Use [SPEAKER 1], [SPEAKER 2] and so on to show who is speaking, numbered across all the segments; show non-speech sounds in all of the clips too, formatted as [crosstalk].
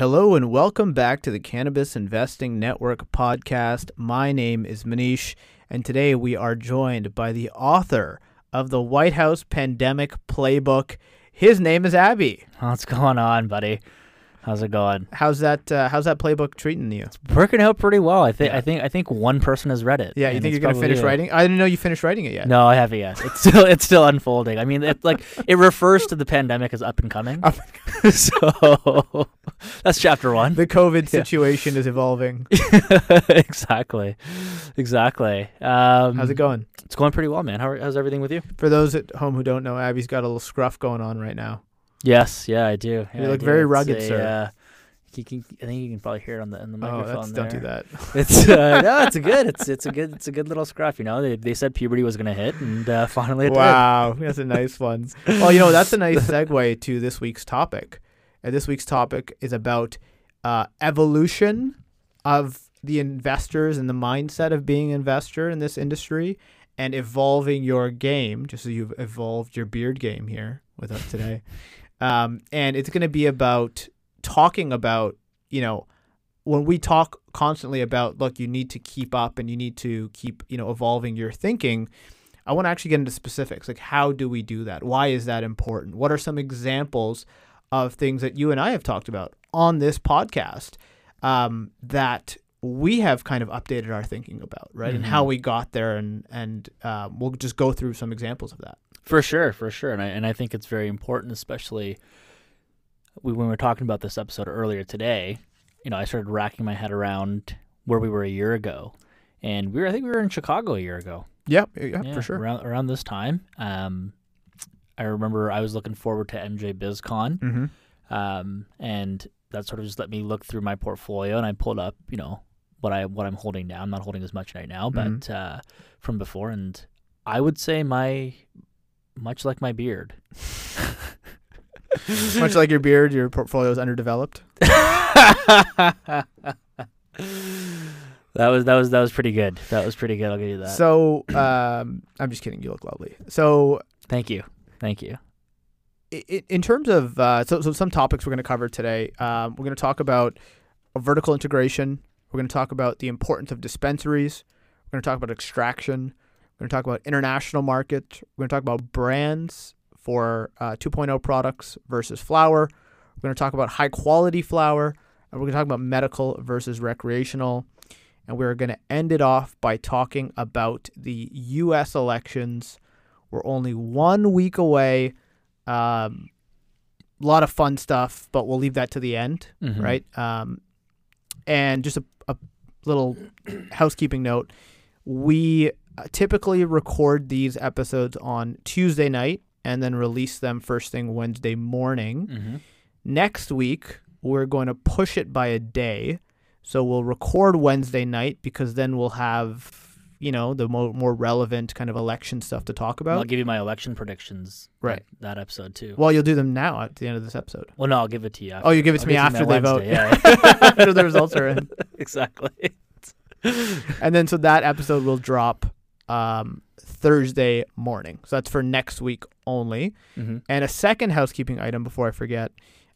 [SPEAKER 1] Hello and welcome back to the Cannabis Investing Network podcast. My name is Manish, and today we are joined by the author of the White House Pandemic Playbook. His name is Abby.
[SPEAKER 2] What's going on, buddy? How's it going?
[SPEAKER 1] How's that? Uh, how's that playbook treating you?
[SPEAKER 2] Working out pretty well. I think.
[SPEAKER 1] Yeah.
[SPEAKER 2] I think. I think one person has read it.
[SPEAKER 1] Yeah, you think you're gonna finish writing? I didn't know you finished writing it yet.
[SPEAKER 2] No, I haven't yet. It's still. It's still unfolding. I mean, it like it refers to the pandemic as up and coming.
[SPEAKER 1] Up [laughs]
[SPEAKER 2] so that's chapter one.
[SPEAKER 1] The COVID
[SPEAKER 2] Yeah.
[SPEAKER 1] situation is evolving. [laughs]
[SPEAKER 2] exactly. Exactly. Um,
[SPEAKER 1] How's it going?
[SPEAKER 2] It's going pretty well, man. How, how's everything with you?
[SPEAKER 1] For those at home who don't know, Abby's got a little scruff going on right now.
[SPEAKER 2] Yes. Yeah, I do. Yeah,
[SPEAKER 1] You look
[SPEAKER 2] do.
[SPEAKER 1] very rugged,
[SPEAKER 2] a,
[SPEAKER 1] sir.
[SPEAKER 2] Uh, you can, I think you can probably hear it on the in the
[SPEAKER 1] Oh,
[SPEAKER 2] microphone.
[SPEAKER 1] that's, don't do that. [laughs] [laughs]
[SPEAKER 2] It's uh, no, it's a good. It's it's a good. It's a good little scruff. You know, they they said puberty was gonna hit, and uh, [laughs] finally it
[SPEAKER 1] Wow, that's a nice one. Well, you know, that's a nice segue to this week's topic. And this week's topic is about uh, evolution of the investors and the mindset of being an investor in this industry and evolving your game, just as you've evolved your beard game here with us today. Um, and it's going to be about talking about, you know, when we talk constantly about, look, you need to keep up and you need to keep, you know, evolving your thinking. I want to actually get into specifics. Like, how do we do that? Why is that important? What are some examples of things that you and I have talked about on this podcast um, that we have kind of updated our thinking about, right? And how
[SPEAKER 2] Mhm.
[SPEAKER 1] we got there, and and um, we'll just go through some examples of that.
[SPEAKER 2] For sure, for sure, and I and I think it's very important, especially we, when we were talking about this episode earlier today. You know, I started racking my head around where we were a year ago, and we were I think we were in Chicago a year ago.
[SPEAKER 1] Yeah, yeah, for sure.
[SPEAKER 2] Around around this time, um, I remember I was looking forward to MJ BizCon,
[SPEAKER 1] Mm-hmm.
[SPEAKER 2] um, and that sort of just let me look through my portfolio, and I pulled up, you know, what I what I'm holding now. I'm not holding as much right now, but
[SPEAKER 1] Mhm.
[SPEAKER 2] uh, from before, and I would say my much like my beard.
[SPEAKER 1] Much like your beard, your portfolio is underdeveloped. [laughs]
[SPEAKER 2] that was that was that was pretty good. That was pretty good. I'll give you that.
[SPEAKER 1] So, um, I'm just kidding. You look lovely. So,
[SPEAKER 2] Thank you, thank you.
[SPEAKER 1] i- i- in terms of uh, so, so some topics we're going to cover today, um, we're going to talk about vertical integration. We're going to talk about the importance of dispensaries. We're going to talk about extraction. We're going to talk about international market. We're going to talk about brands for uh, 2.0 products versus flower. We're going to talk about high quality flower. And we're going to talk about medical versus recreational. And we're going to end it off by talking about the U.S. elections. We're only one week away. Um, a lot of fun stuff, but we'll leave that to the end,
[SPEAKER 2] Mhm.
[SPEAKER 1] right? Um, and just a, a little housekeeping note: we typically record these episodes on Tuesday night and then release them first thing Wednesday morning.
[SPEAKER 2] Mhm.
[SPEAKER 1] Next week, we're going to push it by a day. So we'll record Wednesday night because then we'll have, you know, the more, more relevant kind of election stuff to talk about.
[SPEAKER 2] I'll give you my election predictions.
[SPEAKER 1] Right.
[SPEAKER 2] That, that episode too.
[SPEAKER 1] Well, you'll do them now at the end of this episode.
[SPEAKER 2] Well, no, I'll give it to you. After.
[SPEAKER 1] Oh, you give it to
[SPEAKER 2] I'll
[SPEAKER 1] me after they
[SPEAKER 2] my
[SPEAKER 1] vote.
[SPEAKER 2] Wednesday, Yeah, [laughs] [laughs]
[SPEAKER 1] after the results are in. [laughs]
[SPEAKER 2] exactly.
[SPEAKER 1] And then so that episode will drop um, Thursday morning. So that's for next week only.
[SPEAKER 2] hmm
[SPEAKER 1] And a second housekeeping item before I forget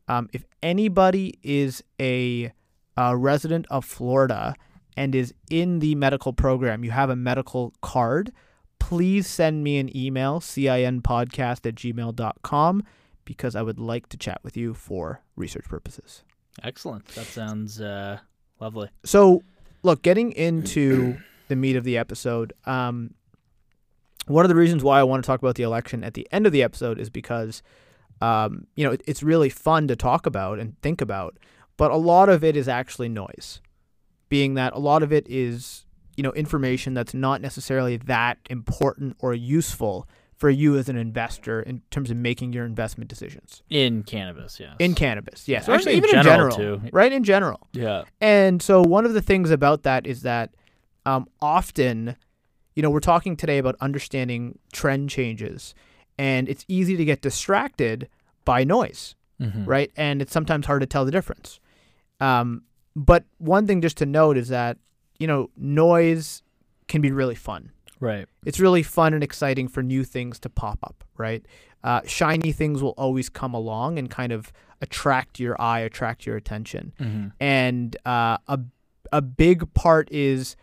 [SPEAKER 1] um, if anybody is a, uh resident of Florida and is in the medical program, you have a medical card, please send me an email, cinpodcast at gmail.com, because I would like to chat with you for research purposes.
[SPEAKER 2] Excellent. That sounds uh, lovely.
[SPEAKER 1] So, look, getting into the meat of the episode, um, one of the reasons why I want to talk about the election at the end of the episode is because, um, you know, it, it's really fun to talk about and think about, but a lot of it is actually noise, being that a lot of it is, you know, information that's not necessarily that important or useful for you as an investor in terms of making your investment decisions
[SPEAKER 2] In cannabis, yes.
[SPEAKER 1] in cannabis. Yes,
[SPEAKER 2] Actually, in
[SPEAKER 1] even
[SPEAKER 2] general,
[SPEAKER 1] in general,
[SPEAKER 2] too.
[SPEAKER 1] right? In general.
[SPEAKER 2] yeah.
[SPEAKER 1] And so one of the things about that is that um, often, you know, we're talking today about understanding trend changes, and it's easy to get distracted by noise,
[SPEAKER 2] Mhm.
[SPEAKER 1] right? And it's sometimes hard to tell the difference. Um, but one thing just to note is that you know noise can be really fun.
[SPEAKER 2] Right.
[SPEAKER 1] It's really fun and exciting for new things to pop up, right? Uh, shiny things will always come along and kind of attract your eye, attract your attention
[SPEAKER 2] Mm-hmm.
[SPEAKER 1] and uh, a a big part is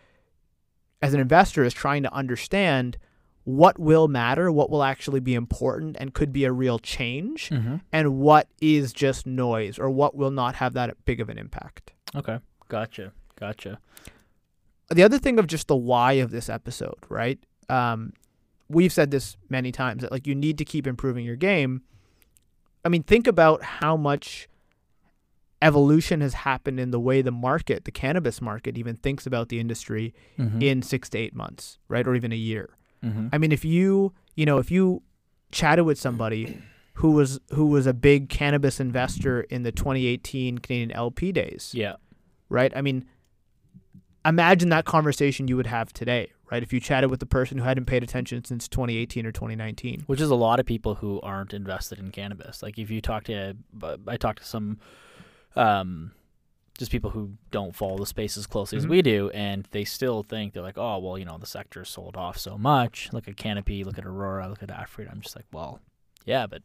[SPEAKER 1] as an investor is trying to understand what will matter, what will actually be important, and could be a real change,
[SPEAKER 2] Mm-hmm.
[SPEAKER 1] and what is just noise or what will not have that big of an impact.
[SPEAKER 2] Okay. Gotcha. Gotcha.
[SPEAKER 1] The other thing of just the why of this episode, right? Um, we've said this many times that like you need to keep improving your game. I mean, think about how much evolution has happened in the way the market, the cannabis market, even thinks about the industry
[SPEAKER 2] Mm-hmm.
[SPEAKER 1] in six to eight months, right? Or even a year.
[SPEAKER 2] mm-hmm.
[SPEAKER 1] I mean, if you, you know, if you chatted with somebody [clears throat] who was who was a big cannabis investor in the 2018 Canadian LP days,
[SPEAKER 2] Yeah.
[SPEAKER 1] right? I mean, imagine that conversation you would have today, right? If you chatted with the person who hadn't paid attention since 2018 or 2019.
[SPEAKER 2] Which is a lot of people who aren't invested in cannabis. Like if you talk to, I talked to some, um, just people who don't follow the space as closely as
[SPEAKER 1] Mhm.
[SPEAKER 2] we do, and they still think they're like, oh well, you know, the sector's sold off so much. Look at Canopy, look at Aurora, look at Aphria. I'm just like, well, yeah, but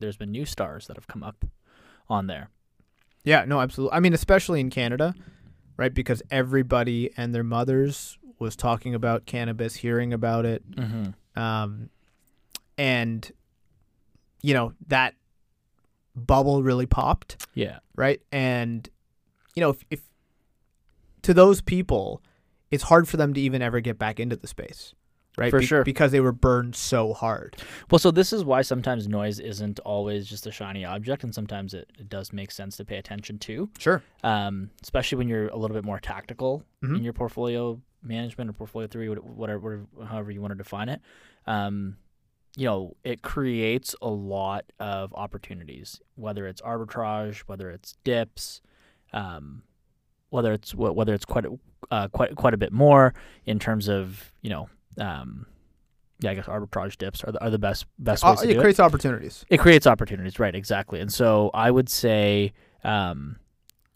[SPEAKER 2] there's been new stars that have come up on there.
[SPEAKER 1] Yeah, no, absolutely. I mean, especially in Canada, right? Because everybody and their mothers was talking about cannabis, hearing about it,
[SPEAKER 2] Mm-hmm.
[SPEAKER 1] um, and you know that bubble really popped,
[SPEAKER 2] Yeah.
[SPEAKER 1] right? And you know, if, if to those people, it's hard for them to even ever get back into the space, right?
[SPEAKER 2] For sure.
[SPEAKER 1] because they were burned so hard.
[SPEAKER 2] Well, so this is why sometimes noise isn't always just a shiny object, and sometimes it, it does make sense to pay attention to.
[SPEAKER 1] Sure.
[SPEAKER 2] um, especially when you're a little bit more tactical
[SPEAKER 1] Mhm.
[SPEAKER 2] in your portfolio management or portfolio three, whatever, whatever however you want to define it. Um, you know, it creates a lot of opportunities, whether it's arbitrage, whether it's dips, um, whether it's whether it's quite uh, quite quite a bit more in terms of you know. Um, yeah, I guess arbitrage dips are the, are the best best
[SPEAKER 1] Uh,
[SPEAKER 2] ways to
[SPEAKER 1] it
[SPEAKER 2] do it
[SPEAKER 1] creates opportunities.
[SPEAKER 2] it creates opportunities right exactly and so i would say um,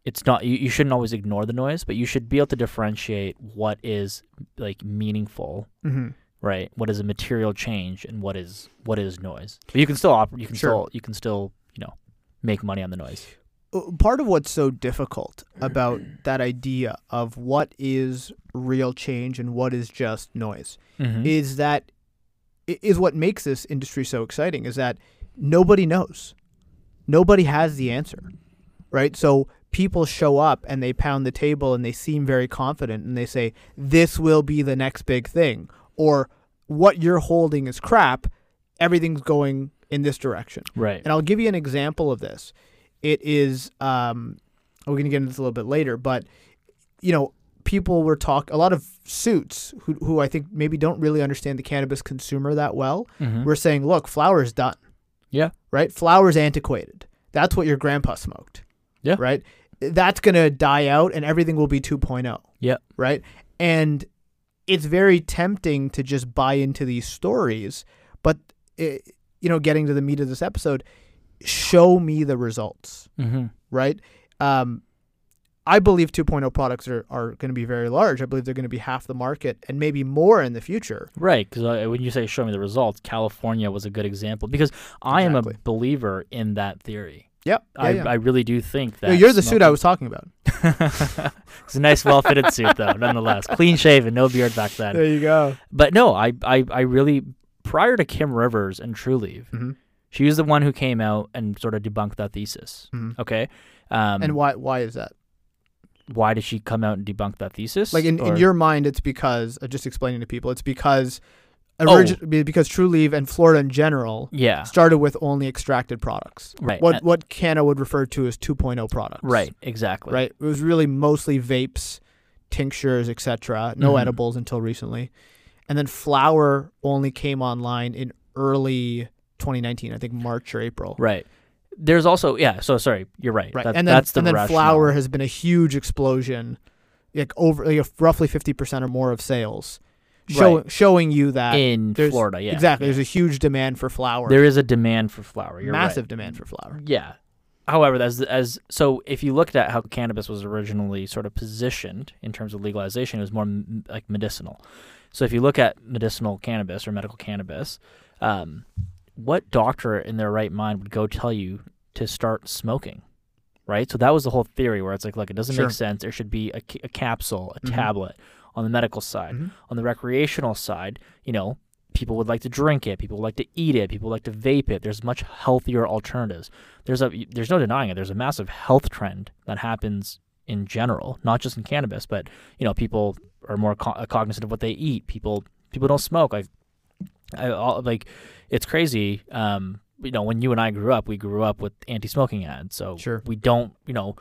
[SPEAKER 2] it's not you, you shouldn't always ignore the noise but you should be able to differentiate what is like meaningful
[SPEAKER 1] hmm
[SPEAKER 2] right? What is a material change and what is what is noise? But you can still operate you can
[SPEAKER 1] Sure.
[SPEAKER 2] still you can still you know make money on the noise.
[SPEAKER 1] Uh, part of what's so difficult about that idea of what is real change and what is just noise
[SPEAKER 2] mm-hmm.
[SPEAKER 1] is that is what makes this industry so exciting is that nobody knows. Nobody has the answer right? So people show up and they pound the table and they seem very confident and they say this will be the next big thing or what you're holding is crap everything's going in this direction
[SPEAKER 2] right
[SPEAKER 1] and I'll give you an example of this. It is, um, we're going to get into this a little bit later, but, you know, people were talk a lot of suits who, who I think maybe don't really understand the cannabis consumer that well.
[SPEAKER 2] mm-hmm.
[SPEAKER 1] We're saying, look, flower's done.
[SPEAKER 2] Yeah.
[SPEAKER 1] Right? Flower's antiquated. That's what your grandpa smoked.
[SPEAKER 2] Yeah.
[SPEAKER 1] Right? That's going to die out and everything will be 2.0.
[SPEAKER 2] Yeah.
[SPEAKER 1] Right? And it's very tempting to just buy into these stories, but, it, you know, getting to the meat of this episode, show me the results
[SPEAKER 2] Mm-hmm.
[SPEAKER 1] right? Um, I believe 2.0 products are, are going to be very large. I believe they're going to be half the market and maybe more in the future.
[SPEAKER 2] Right, because uh, when you say show me the results, California was a good example because I am a believer in that theory.
[SPEAKER 1] Yep.
[SPEAKER 2] I, I really do think that
[SPEAKER 1] No, you're the suit I was talking about. [laughs]
[SPEAKER 2] it's a nice, well fitted suit, though, nonetheless. Clean shaven, no beard back then.
[SPEAKER 1] There you go.
[SPEAKER 2] But no, I, I, I really, prior to Kim Rivers and Trulieve,
[SPEAKER 1] hmm
[SPEAKER 2] she was the one who came out and sort of debunked that thesis.
[SPEAKER 1] hmm
[SPEAKER 2] Okay. Um,
[SPEAKER 1] and why why is that?
[SPEAKER 2] why did she come out and debunk that thesis?
[SPEAKER 1] Like in, in your mind, it's because uh, just explaining to people, it's because. Origi- be- because Trulieve and Florida in general
[SPEAKER 2] Yeah.
[SPEAKER 1] started with only extracted products.
[SPEAKER 2] Right.
[SPEAKER 1] What
[SPEAKER 2] uh,
[SPEAKER 1] what Canna would refer to as 2.0 products.
[SPEAKER 2] right. Exactly.
[SPEAKER 1] Right. It was really mostly vapes, tinctures, etc. No
[SPEAKER 2] Mhm.
[SPEAKER 1] edibles until recently. and then flower only came online in early 2019, I think March or April.
[SPEAKER 2] Right. There's also yeah. So sorry, you're right.
[SPEAKER 1] Right,
[SPEAKER 2] That-
[SPEAKER 1] and then
[SPEAKER 2] that's the
[SPEAKER 1] and then
[SPEAKER 2] rationale.
[SPEAKER 1] flower has been a huge explosion, like over like roughly 50 percent or more of sales, show,
[SPEAKER 2] Right.
[SPEAKER 1] showing you that
[SPEAKER 2] in
[SPEAKER 1] there's-
[SPEAKER 2] Florida. Yeah,
[SPEAKER 1] exactly
[SPEAKER 2] yeah.
[SPEAKER 1] there's a huge demand for flower,
[SPEAKER 2] there is a demand for flower. You're
[SPEAKER 1] massive
[SPEAKER 2] right.
[SPEAKER 1] demand for flower.
[SPEAKER 2] Yeah. However, as as so, if you looked at how cannabis was originally sort of positioned in terms of legalization, it was more m- like medicinal. So if you look at medicinal cannabis or medical cannabis, um, what doctor in their right mind would go tell you to start smoking? Right. So that was the whole theory where it's like, look, it doesn't
[SPEAKER 1] Sure.
[SPEAKER 2] make sense. There should be a, a capsule, a
[SPEAKER 1] Mhm.
[SPEAKER 2] tablet on the medical side.
[SPEAKER 1] Mhm.
[SPEAKER 2] On the recreational side, you know, people would like to drink it, people would like to eat it, people like to vape it. There's much healthier alternatives. There's a there's no denying it. There's a massive health trend that happens in general, not just in cannabis, but you know, people are more co- cognizant of what they eat. People people don't smoke. Like I all, like it's crazy. Um, you know, when you and I grew up, we grew up with anti-smoking ads. So
[SPEAKER 1] Sure.
[SPEAKER 2] we don't, you know,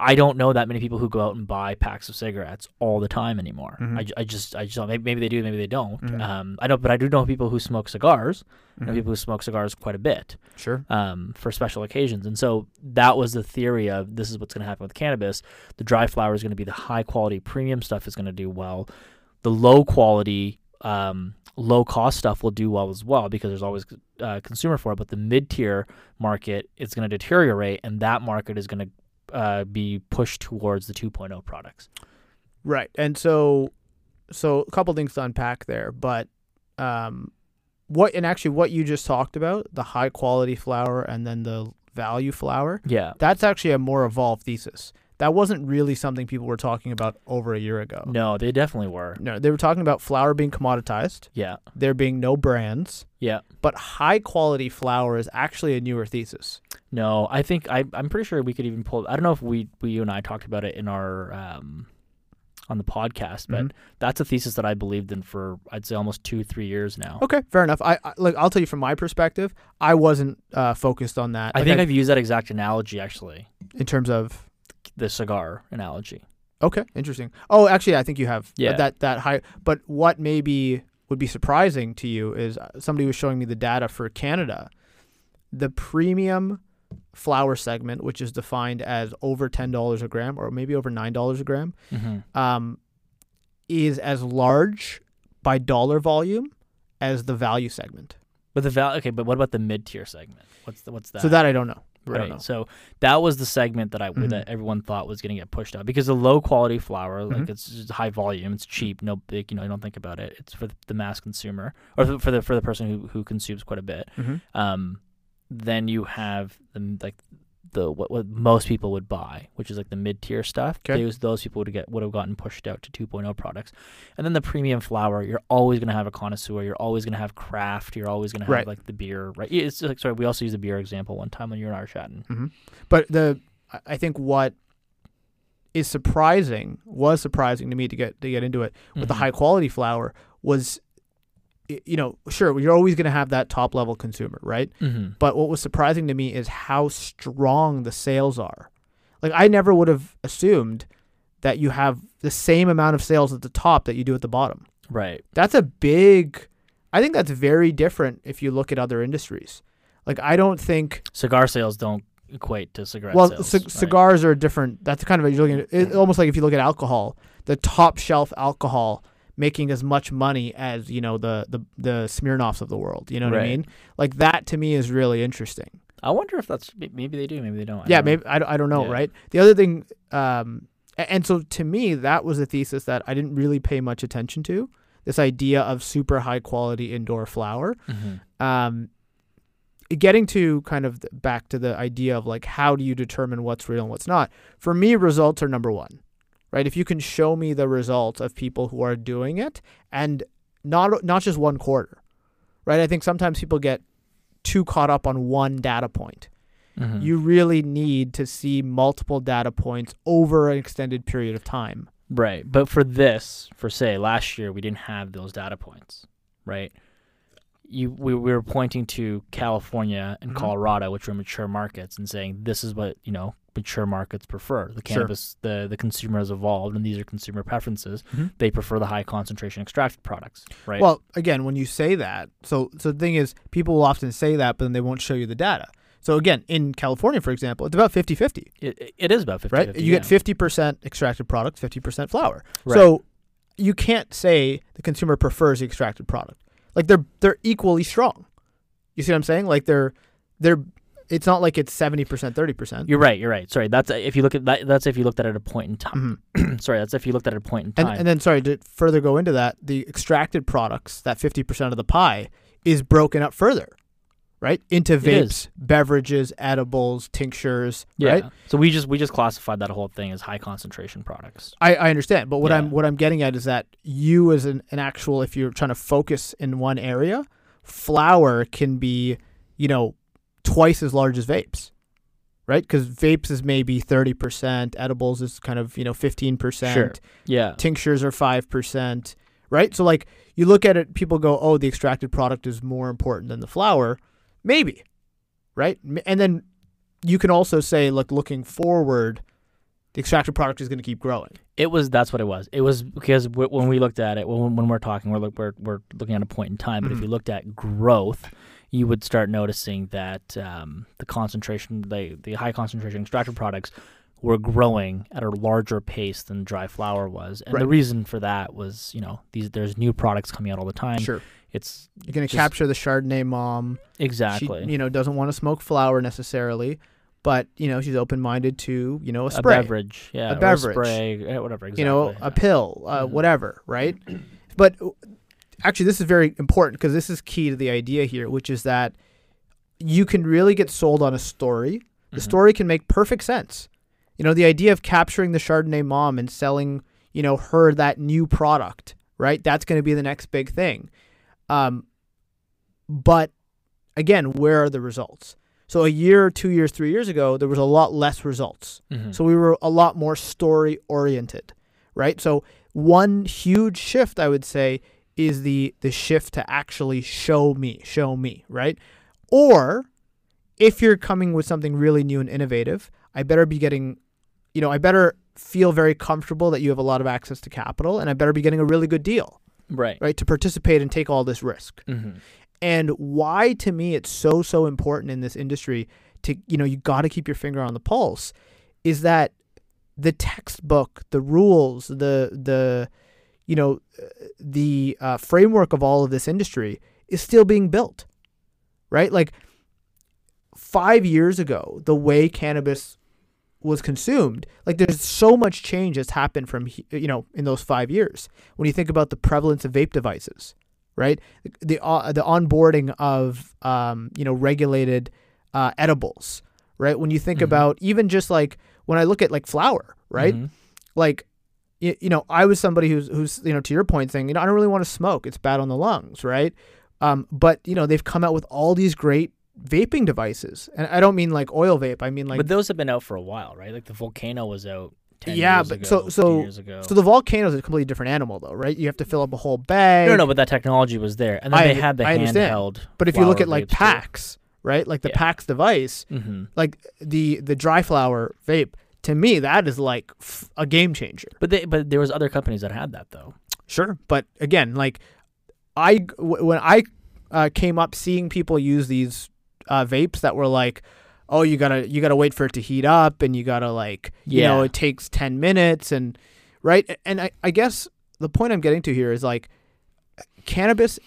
[SPEAKER 2] I don't know that many people who go out and buy packs of cigarettes all the time anymore.
[SPEAKER 1] Mhm.
[SPEAKER 2] I, I just, I just don't. Maybe, maybe they do, maybe they don't.
[SPEAKER 1] Mhm.
[SPEAKER 2] Um, I don't, but I do know people who smoke cigars. I know people who smoke cigars quite a bit
[SPEAKER 1] Sure.
[SPEAKER 2] um, for special occasions. And so that was the theory of this is what's going to happen with cannabis. The dry flower is going to be the high quality premium stuff is going to do well. The low quality, um, low cost stuff will do well as well because there's always uh, consumer for it. But the mid tier market is going to deteriorate, and that market is going to uh, be pushed towards the 2.0 products.
[SPEAKER 1] Right. And so so a couple things to unpack there, but um what and actually what you just talked about, the high quality flower and then the value flower,
[SPEAKER 2] Yeah.
[SPEAKER 1] that's actually a more evolved thesis. That wasn't really something people were talking about over a year ago.
[SPEAKER 2] No, they definitely were.
[SPEAKER 1] No, they were talking about flower being commoditized,
[SPEAKER 2] Yeah.
[SPEAKER 1] there being no brands,
[SPEAKER 2] Yeah.
[SPEAKER 1] but high quality flower is actually a newer thesis.
[SPEAKER 2] No, I think I, I'm pretty sure we could even pull. I don't know if we, we you and I talked about it in our um, on the podcast, but
[SPEAKER 1] Mhm.
[SPEAKER 2] that's a thesis that I believed in for I'd say almost two three years now.
[SPEAKER 1] Okay, fair enough. I, I like I'll tell you from my perspective, I wasn't uh, focused on that.
[SPEAKER 2] I
[SPEAKER 1] Like,
[SPEAKER 2] think I've used that exact analogy actually,
[SPEAKER 1] in terms of
[SPEAKER 2] the cigar analogy.
[SPEAKER 1] Okay, interesting. Oh, actually, I think you have
[SPEAKER 2] Yeah.
[SPEAKER 1] that that high. But what maybe would be surprising to you is uh, somebody was showing me the data for Canada, the premium flower segment, which is defined as over ten dollars a gram or maybe over nine dollars a gram,
[SPEAKER 2] Mm-hmm.
[SPEAKER 1] um, is as large by dollar volume as the value segment.
[SPEAKER 2] But the val okay, but what about the mid tier segment? What's the, what's that?
[SPEAKER 1] So that I don't know.
[SPEAKER 2] Right. So that was the segment that I
[SPEAKER 1] Mhm.
[SPEAKER 2] that everyone thought was going to get pushed out because the low quality flower, like
[SPEAKER 1] Mhm.
[SPEAKER 2] it's just high volume, it's cheap, no big, you know, you don't think about it. It's for the mass consumer or for the for the person who who consumes quite a bit.
[SPEAKER 1] Mhm.
[SPEAKER 2] um, then you have the like the what, what most people would buy, which is like the mid tier stuff.
[SPEAKER 1] 'Kay.
[SPEAKER 2] Those those people would get would have gotten pushed out to 2.0 products, and then the premium flower. You're always gonna have a connoisseur. You're always gonna have craft. You're always gonna have
[SPEAKER 1] Right.
[SPEAKER 2] like the beer. Right? It's like sorry. We also used the beer example one time when you and I were chatting.
[SPEAKER 1] But the I- think what is surprising was surprising to me to get to get into it with the
[SPEAKER 2] Mhm.
[SPEAKER 1] high quality flower was you know sure you're always going to have that top level consumer right
[SPEAKER 2] Mhm.
[SPEAKER 1] but what was surprising to me is how strong the sales are like i never would have assumed that you have the same amount of sales at the top that you do at the bottom
[SPEAKER 2] Right.
[SPEAKER 1] that's a big i think that's very different if you look at other industries like i don't think
[SPEAKER 2] Cigar sales don't equate to cigarette
[SPEAKER 1] well
[SPEAKER 2] sales.
[SPEAKER 1] c-
[SPEAKER 2] right?
[SPEAKER 1] cigars are different that's kind of you're looking at it, almost like if you look at alcohol the top shelf alcohol making as much money as you know the the the Smirnoffs of the world you know what I mean? Like that to me is really interesting.
[SPEAKER 2] I wonder if that's maybe they do, maybe they don't. I
[SPEAKER 1] yeah
[SPEAKER 2] don't
[SPEAKER 1] maybe I, don't- I don't know
[SPEAKER 2] Yeah.
[SPEAKER 1] right? The other thing um and so to me that was a thesis that I didn't really pay much attention to this idea of super high quality indoor flower.
[SPEAKER 2] Mhm.
[SPEAKER 1] um, getting to kind of back to the idea of like how do you determine what's real and what's not? For me results are number one right if you can show me the results of people who are doing it and not not just one quarter right i think sometimes people get too caught up on one data point
[SPEAKER 2] Mhm.
[SPEAKER 1] you really need to see multiple data points over an extended period of time
[SPEAKER 2] Right. But for this, for say last year, we didn't have those data points, right? You we, we were pointing to California and
[SPEAKER 1] Mhm.
[SPEAKER 2] Colorado, which were mature markets, and saying this is what you know mature markets prefer. The
[SPEAKER 1] Sure.
[SPEAKER 2] cannabis, the the consumer has evolved, and these are consumer preferences.
[SPEAKER 1] Mhm.
[SPEAKER 2] They prefer the high concentration extracted products, right?
[SPEAKER 1] Well, again, when you say that, so so the thing is, people will often say that, but then they won't show you the data. So again, in California, for example, it's about 50-50,
[SPEAKER 2] it, it is about 50
[SPEAKER 1] right? you get 50% extracted product, 50% flower.
[SPEAKER 2] Right.
[SPEAKER 1] So you can't say the consumer prefers the extracted product. Like they're they're equally strong. You see what I'm saying? Like they're they're it's not like it's 70%, 30%.
[SPEAKER 2] You're right. You're right. Sorry, that's if you look at that. That's if you looked at it at a point in time.
[SPEAKER 1] Mhm. [clears throat]
[SPEAKER 2] Sorry, that's if you looked at it at a point in time.
[SPEAKER 1] and then, sorry, to further go into that, the extracted products, that 50% of the pie, is broken up further, right? Into vapes, beverages, edibles, tinctures,
[SPEAKER 2] yeah.
[SPEAKER 1] right?
[SPEAKER 2] So we just we just classified that whole thing as high concentration products.
[SPEAKER 1] I, I understand. But what I'm what I'm getting at is that you as an, an actual, if you're trying to focus in one area, flower can be, you know, twice as large as vapes. Right? Because vapes is maybe 30%, edibles is kind of, you know, 15%.
[SPEAKER 2] Sure. Yeah.
[SPEAKER 1] tinctures are 5%, right? So like you look at it people go, "Oh, the extracted product is more important than the flower." Maybe. Right? And then you can also say like looking forward, the extracted product is going to keep growing.
[SPEAKER 2] It was that's what it was. It was because w- when we looked at it, when, when we're talking, we're look, we're we're looking at a point in time. But if
[SPEAKER 1] Mhm.
[SPEAKER 2] you looked at growth, you would start noticing that um, the concentration, the the high concentration extracted products, were growing at a larger pace than dry flower was. And the reason for that was, you know, these there's new products coming out all the time.
[SPEAKER 1] Sure.
[SPEAKER 2] It's
[SPEAKER 1] You're going to
[SPEAKER 2] Just-
[SPEAKER 1] capture the Chardonnay mom.
[SPEAKER 2] exactly
[SPEAKER 1] She, you know, doesn't want to smoke flower necessarily, but, you know, she's open-minded to, you know, a spray.
[SPEAKER 2] a beverage, yeah,
[SPEAKER 1] A beverage.
[SPEAKER 2] spray, eh, whatever. Exactly.
[SPEAKER 1] you know,
[SPEAKER 2] yeah.
[SPEAKER 1] a pill, uh,
[SPEAKER 2] Mhm.
[SPEAKER 1] whatever, right? [clears throat] but actually, this is very important because this is key to the idea here, which is that you can really get sold on a story. The
[SPEAKER 2] Mhm.
[SPEAKER 1] story can make perfect sense. You know, the idea of capturing the Chardonnay mom and selling, you know, her that new product, right? That's going to be the next big thing. Um, but again, where are the results? So a year, two years, three years ago, there was a lot less results.
[SPEAKER 2] Mhm.
[SPEAKER 1] So we were a lot more story oriented, right? So one huge shift I would say is the the shift to actually show me, show me, right? Or if you're coming with something really new and innovative, I better be getting you know, I better feel very comfortable that you have a lot of access to capital and I better be getting a really good deal,
[SPEAKER 2] right.
[SPEAKER 1] right? To participate and take all this risk.
[SPEAKER 2] Mhm.
[SPEAKER 1] And why to me it's so so important in this industry to you know you got to keep your finger on the pulse is that the textbook, the rules, the the you know the uh, framework of all of this industry is still being built. Right? Like 5 years ago, the way cannabis was consumed, like there's so much change that's happened from you know in those 5 years. When you think about the prevalence of vape devices, right? the uh, the onboarding of um, you know regulated uh, edibles, right? When you think
[SPEAKER 2] Mhm.
[SPEAKER 1] about even just like when I look at like flower, right?
[SPEAKER 2] Mhm.
[SPEAKER 1] Like you, you know, I was somebody who's who's you know to your point saying you know I don't really want to smoke; it's bad on the lungs, right? Um, but you know they've come out with all these great vaping devices, and I don't mean like oil vape. I mean like
[SPEAKER 2] but those have been out for a while, right? Like the volcano was out. 10
[SPEAKER 1] Yeah,
[SPEAKER 2] years
[SPEAKER 1] but
[SPEAKER 2] ago,
[SPEAKER 1] so- so- so the volcano is a completely different animal though, right? You have to fill up a whole bag.
[SPEAKER 2] no, no, but that technology was there, and then
[SPEAKER 1] I
[SPEAKER 2] they had the
[SPEAKER 1] I understand.
[SPEAKER 2] handheld.
[SPEAKER 1] But if you look at like
[SPEAKER 2] too.
[SPEAKER 1] PAX, right? Like the
[SPEAKER 2] Yeah.
[SPEAKER 1] PAX device,
[SPEAKER 2] Mhm.
[SPEAKER 1] like the the dry flower vape to me that is like f- a game changer.
[SPEAKER 2] But they, but there was other companies that had that though.
[SPEAKER 1] sure but again like i w- when i uh, came up seeing people use these uh, vapes that were like oh you gotta you gotta wait for it to heat up and you gotta like you know it takes 10 minutes and right? And I, I guess the point i'm getting to here is like cannabis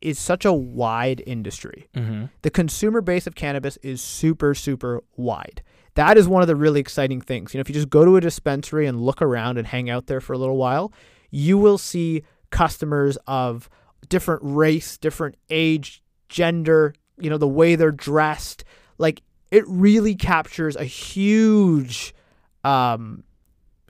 [SPEAKER 1] is such a wide industry.
[SPEAKER 2] Mm-hmm.
[SPEAKER 1] the consumer base of cannabis is super super wide that is one of the really exciting things you know if you just go to a dispensary and look around and hang out there for a little while you will see customers of different race different age gender you know the way they're dressed like it really captures a huge um,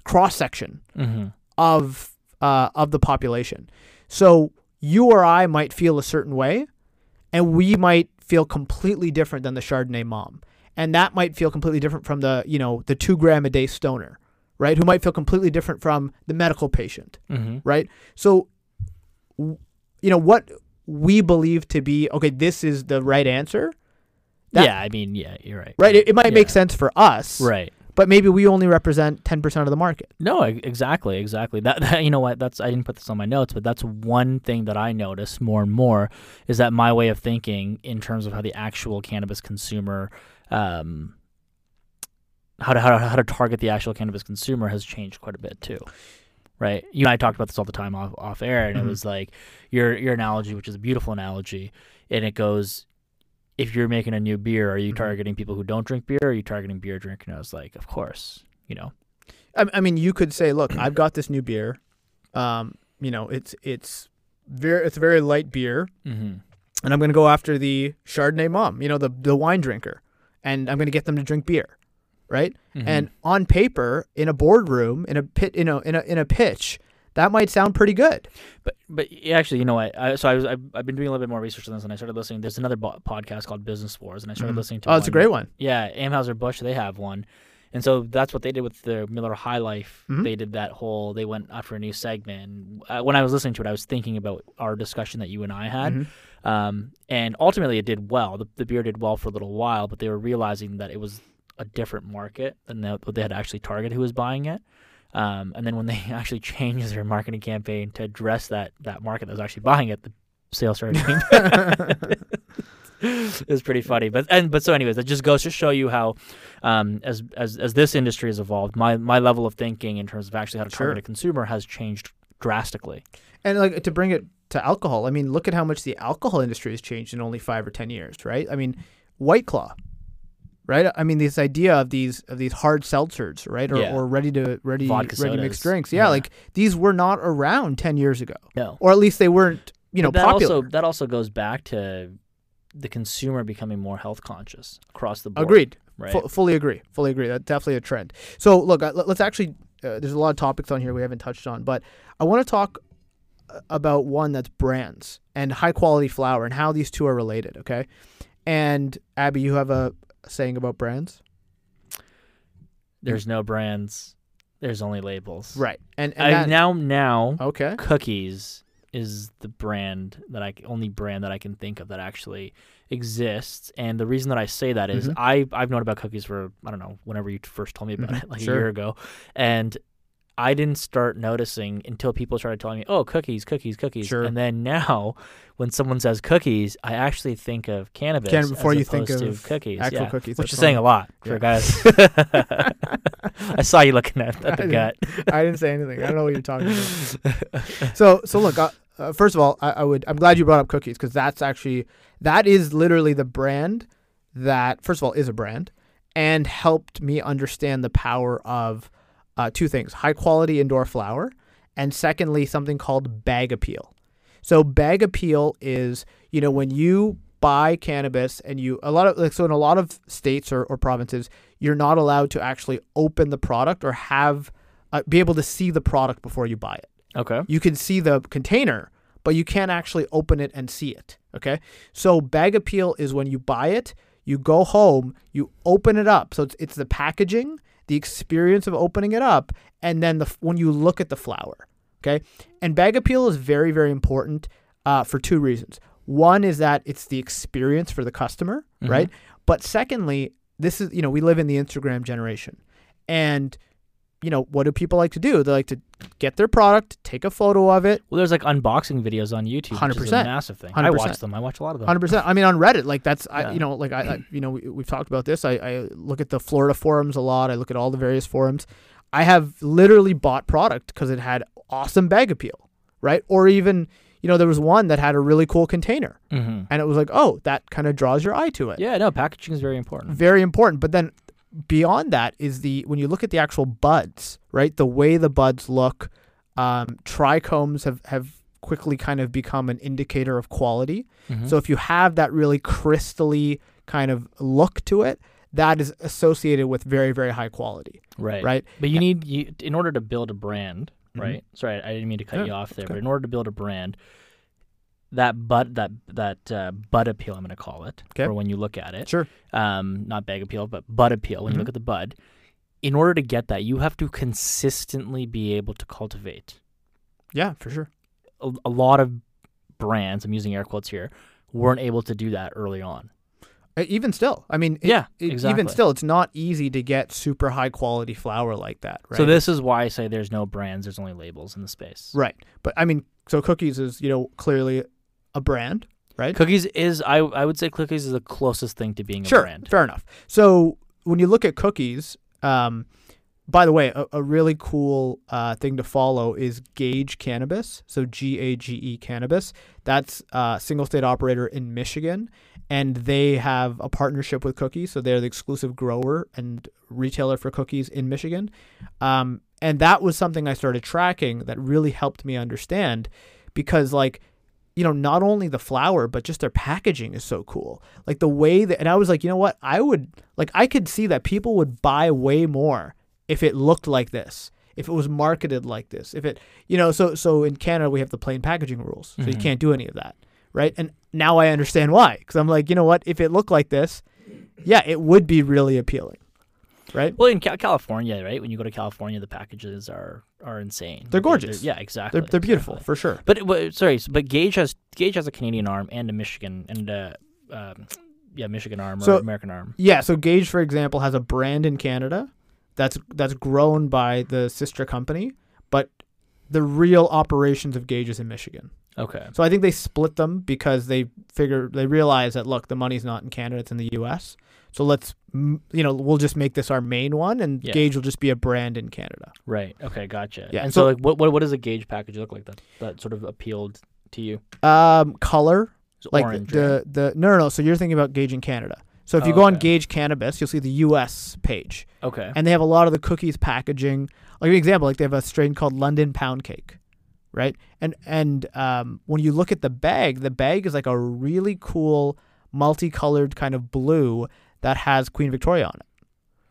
[SPEAKER 1] cross section
[SPEAKER 2] Mm-hmm.
[SPEAKER 1] of uh, of the population. So you or I might feel a certain way, and we might feel completely different than the Chardonnay mom, and that might feel completely different from the you know the two gram a day stoner, right? Who might feel completely different from the medical patient,
[SPEAKER 2] Mm-hmm.
[SPEAKER 1] right? So, you know what we believe to be okay. This is the right answer, That-
[SPEAKER 2] yeah, I mean, yeah, you're right.
[SPEAKER 1] right? It, it might make sense for us,
[SPEAKER 2] Right.
[SPEAKER 1] but maybe we only represent 10% of the market.
[SPEAKER 2] No, exactly, exactly. That, that you know what? That's I didn't put this on my notes, but that's one thing that I notice more and more is that my way of thinking in terms of how the actual cannabis consumer, um, how to how to, how to target the actual cannabis consumer has changed quite a bit too. Right, you and I talked about this all the time off off air, and
[SPEAKER 1] Mhm.
[SPEAKER 2] it was like your your analogy, which is a beautiful analogy, and it goes, if you're making a new beer, are you
[SPEAKER 1] Mhm.
[SPEAKER 2] targeting people who don't drink beer, or are you targeting beer drinkers? And I was like, of course, you know,
[SPEAKER 1] I, I mean, you could say, look, I've got this new beer. Um, you know, it's it's very it's a very light beer,
[SPEAKER 2] mm-hmm.
[SPEAKER 1] and I'm going to go after the Chardonnay mom, you know, the the wine drinker, and I'm going to get them to drink beer, right?
[SPEAKER 2] Mm-hmm.
[SPEAKER 1] And on paper, in a boardroom, in a pit, you know, in a in a pitch, that might sound pretty good.
[SPEAKER 2] But but actually, you know what? I, so I was I've, I've been doing a little bit more research on this, and I started listening. There's another bo- podcast called Business Wars, and I started
[SPEAKER 1] Mhm.
[SPEAKER 2] listening to. It.
[SPEAKER 1] Oh, it's a great one.
[SPEAKER 2] Yeah, Anheuser-Busch, they have one, and so that's what they did with the Miller High Life.
[SPEAKER 1] Mhm.
[SPEAKER 2] They did that whole. They went after a new segment. And, uh, when I was listening to it, I was thinking about our discussion that you and I had,
[SPEAKER 1] Mhm.
[SPEAKER 2] um, and ultimately it did well. The, the beer did well for a little while, but they were realizing that it was a different market than the, what they had actually targeted who was buying it. Um, and then when they [laughs] actually changed their marketing campaign to address that that market that was actually buying it, the sales started [laughs] [laughs] [laughs] it was pretty funny. But and but so anyways, that just goes to show you how um, as as as this industry has evolved, my my level of thinking in terms of actually how to
[SPEAKER 1] Sure.
[SPEAKER 2] target a consumer has changed drastically.
[SPEAKER 1] And like to bring it to alcohol, I mean, look at how much the alcohol industry has changed in only five or ten years, right? I mean, White Claw, right? I mean, this idea of these of these hard seltzers, right, or,
[SPEAKER 2] Yeah.
[SPEAKER 1] or ready to ready
[SPEAKER 2] Vodka
[SPEAKER 1] ready mixed drinks. Yeah,
[SPEAKER 2] Yeah.
[SPEAKER 1] like these were not around ten years ago,
[SPEAKER 2] No,
[SPEAKER 1] or at least they weren't, you know,
[SPEAKER 2] But that
[SPEAKER 1] popular.
[SPEAKER 2] also that also goes back to the consumer becoming more health conscious across the board.
[SPEAKER 1] Agreed.
[SPEAKER 2] Right.
[SPEAKER 1] Fu- fully agree. Fully agree. That's definitely a trend. So look, uh, let- let's actually. Uh, there's a lot of topics on here we haven't touched on, but I want to talk uh, about one that's brands and high quality flower and how these two are related. Okay, and Abby, you have a saying about brands,
[SPEAKER 2] There's no brands. There's only labels.
[SPEAKER 1] right? And, and
[SPEAKER 2] I,
[SPEAKER 1] that-
[SPEAKER 2] now now
[SPEAKER 1] okay,
[SPEAKER 2] cookies is the brand that I only brand that I can think of that actually exists. And the reason that I say that is
[SPEAKER 1] Mhm.
[SPEAKER 2] I I've known about cookies for I don't know whenever you first told me about
[SPEAKER 1] Mhm,
[SPEAKER 2] it [laughs] like
[SPEAKER 1] sure.
[SPEAKER 2] a year ago, and I didn't start noticing until people started telling me, "Oh, cookies, cookies, cookies."
[SPEAKER 1] Sure.
[SPEAKER 2] And then now, when someone says cookies, I actually think of cannabis
[SPEAKER 1] Can- before
[SPEAKER 2] as
[SPEAKER 1] you think
[SPEAKER 2] to
[SPEAKER 1] of
[SPEAKER 2] cookies.
[SPEAKER 1] actual
[SPEAKER 2] yeah.
[SPEAKER 1] cookies.
[SPEAKER 2] which is saying a lot for
[SPEAKER 1] Yeah.
[SPEAKER 2] guys. [laughs] [laughs] I saw you looking at, at the
[SPEAKER 1] didn't-
[SPEAKER 2] gut.
[SPEAKER 1] I didn't say anything. I don't know what you're talking about. so so look uh, uh, first of all I, I would i'm glad you brought up cookies because that's actually that is literally the brand that first of all is a brand and helped me understand the power of uh, two things high quality indoor flower and secondly something called bag appeal so bag appeal is you know when you buy cannabis and you a lot of like so in a lot of states or, or provinces you're not allowed to actually open the product or have uh, be able to see the product before you buy it
[SPEAKER 2] Okay.
[SPEAKER 1] you can see the container, but you can't actually open it and see it. Okay. So bag appeal is when you buy it, you go home, you open it up. So it's, it's the packaging, the experience of opening it up, and then the when you look at the flower. Okay. And bag appeal is very, very important uh, for two reasons. One is that it's the experience for the customer,
[SPEAKER 2] Mhm.
[SPEAKER 1] right? But secondly, this is, you know, we live in the Instagram generation. And, you know, what do people like to do? They like to get their product, take a photo of it,
[SPEAKER 2] Well, there's like unboxing videos on YouTube, a
[SPEAKER 1] 100%.
[SPEAKER 2] massive thing. I
[SPEAKER 1] 100%.
[SPEAKER 2] watch them. I watch a lot of them.
[SPEAKER 1] Hundred percent. I mean, on Reddit, like that's I, you know, like I, I you know, we, we've talked about this. I, I look at the Florida forums a lot. I look at all the various forums. I have literally bought product because it had awesome bag appeal, right? Or even, you know, there was one that had a really cool container,
[SPEAKER 2] hmm
[SPEAKER 1] and it was like, oh, that kind of draws your eye to it.
[SPEAKER 2] Yeah, no, packaging is very important.
[SPEAKER 1] Very important. But then beyond that is the when you look at the actual buds, right? The way the buds look, um, trichomes have have quickly kind of become an indicator of quality.
[SPEAKER 2] Mhm.
[SPEAKER 1] So if you have that really crystally kind of look to it, that is associated with very very high quality,
[SPEAKER 2] right,
[SPEAKER 1] right?
[SPEAKER 2] But you need you in order to build a brand,
[SPEAKER 1] Mhm.
[SPEAKER 2] right? Sorry, I didn't mean to cut
[SPEAKER 1] Yeah,
[SPEAKER 2] you off there,
[SPEAKER 1] okay.
[SPEAKER 2] but in order to build a brand, that butt that that uh, bud appeal, I'm going to call it,
[SPEAKER 1] Okay.
[SPEAKER 2] for when you look at it.
[SPEAKER 1] Sure.
[SPEAKER 2] Um, not bag appeal, but butt appeal. When you
[SPEAKER 1] Mhm.
[SPEAKER 2] look at the bud, in order to get that, you have to consistently be able to cultivate.
[SPEAKER 1] Yeah, for sure.
[SPEAKER 2] a, a lot of brands, I'm using air quotes here, weren't able to do that early on.
[SPEAKER 1] Uh, Even still, I mean, it-
[SPEAKER 2] Yeah,
[SPEAKER 1] it-
[SPEAKER 2] exactly.
[SPEAKER 1] even still, it's not easy to get super high quality flower like that. Right?
[SPEAKER 2] So this is why I say there's no brands, there's only labels in the space.
[SPEAKER 1] right, but I mean, so cookies is you know clearly a brand, right?
[SPEAKER 2] Cookies is I I would say cookies is the closest thing to being a
[SPEAKER 1] sure,
[SPEAKER 2] brand.
[SPEAKER 1] fair enough. So when you look at cookies, um, by the way, a, a really cool uh, thing to follow is Gage Cannabis. So G A G E Cannabis. That's a single state operator in Michigan, and they have a partnership with Cookies. So they're the exclusive grower and retailer for cookies in Michigan. Um, and that was something I started tracking that really helped me understand because like you know not only the flower but just their packaging is so cool. Like the way that and i was like you know what? I would like i could see that people would buy way more if it looked like this if it was marketed like this if it you know so so in canada we have the plain packaging rules so you
[SPEAKER 2] Mhm.
[SPEAKER 1] can't do any of that right? And now i understand why because i'm like you know what? If it looked like this yeah it would be really appealing right
[SPEAKER 2] Well, in Ca- California, right? When you go to California, the packages are are insane.
[SPEAKER 1] They're gorgeous.
[SPEAKER 2] yeah, exactly.
[SPEAKER 1] they're, they're beautiful
[SPEAKER 2] exactly.
[SPEAKER 1] for sure
[SPEAKER 2] But, but sorry, but Gage has Gage has a Canadian arm and a Michigan and a um, yeah Michigan arm or
[SPEAKER 1] So-
[SPEAKER 2] American arm.
[SPEAKER 1] Yeah, so Gage, for example, has a brand in Canada that's that's grown by the sister company, but the real operations of Gage is in Michigan.
[SPEAKER 2] Okay.
[SPEAKER 1] So I think they split them because they figure they realize that look, the money's not in Canada, it's in the U.S. So let's you know we'll just make this our main one, and
[SPEAKER 2] Yeah.
[SPEAKER 1] Gage will just be a brand in Canada.
[SPEAKER 2] Right. Okay. Gotcha.
[SPEAKER 1] Yeah,
[SPEAKER 2] And
[SPEAKER 1] so-
[SPEAKER 2] so, like, what, what what does a Gage package look like that that sort of appealed to you?
[SPEAKER 1] Um, color
[SPEAKER 2] It's
[SPEAKER 1] like
[SPEAKER 2] orange.
[SPEAKER 1] the,
[SPEAKER 2] right?
[SPEAKER 1] the no no no. So you're thinking about Gage in Canada. So if you
[SPEAKER 2] Oh,
[SPEAKER 1] go on
[SPEAKER 2] okay.
[SPEAKER 1] Gage Cannabis, you'll see the U.S. page.
[SPEAKER 2] okay.
[SPEAKER 1] and they have a lot of the cookies packaging. Like an example, like they have a strain called London Pound Cake, right? And and um, when you look at the bag, the bag is like a really cool multicolored kind of blue that has Queen Victoria on it,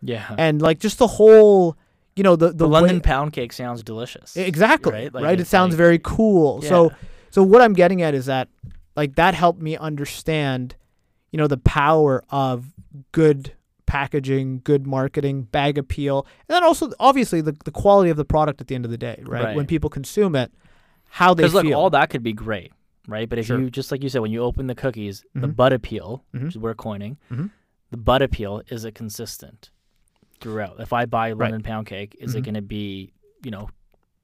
[SPEAKER 2] yeah.
[SPEAKER 1] and like just the whole, you know, the the,
[SPEAKER 2] the London
[SPEAKER 1] way-
[SPEAKER 2] pound cake sounds delicious.
[SPEAKER 1] exactly
[SPEAKER 2] right?
[SPEAKER 1] right. It sounds
[SPEAKER 2] like-
[SPEAKER 1] very cool. So so what I'm getting at is that like that helped me understand, you know, the power of good packaging, good marketing, bag appeal, and then also obviously the, the quality of the product at the end of the day, right?
[SPEAKER 2] Right.
[SPEAKER 1] When people consume it, how they
[SPEAKER 2] because
[SPEAKER 1] feel.
[SPEAKER 2] look, all that could be great, right? But if
[SPEAKER 1] Sure.
[SPEAKER 2] you just like you said, when you open the cookies, the
[SPEAKER 1] Mhm.
[SPEAKER 2] bud appeal,
[SPEAKER 1] Mhm.
[SPEAKER 2] which is we're coining,
[SPEAKER 1] Mhm.
[SPEAKER 2] The bud appeal is it consistent throughout? If I buy London pound cake, is
[SPEAKER 1] Mhm.
[SPEAKER 2] it going to be you know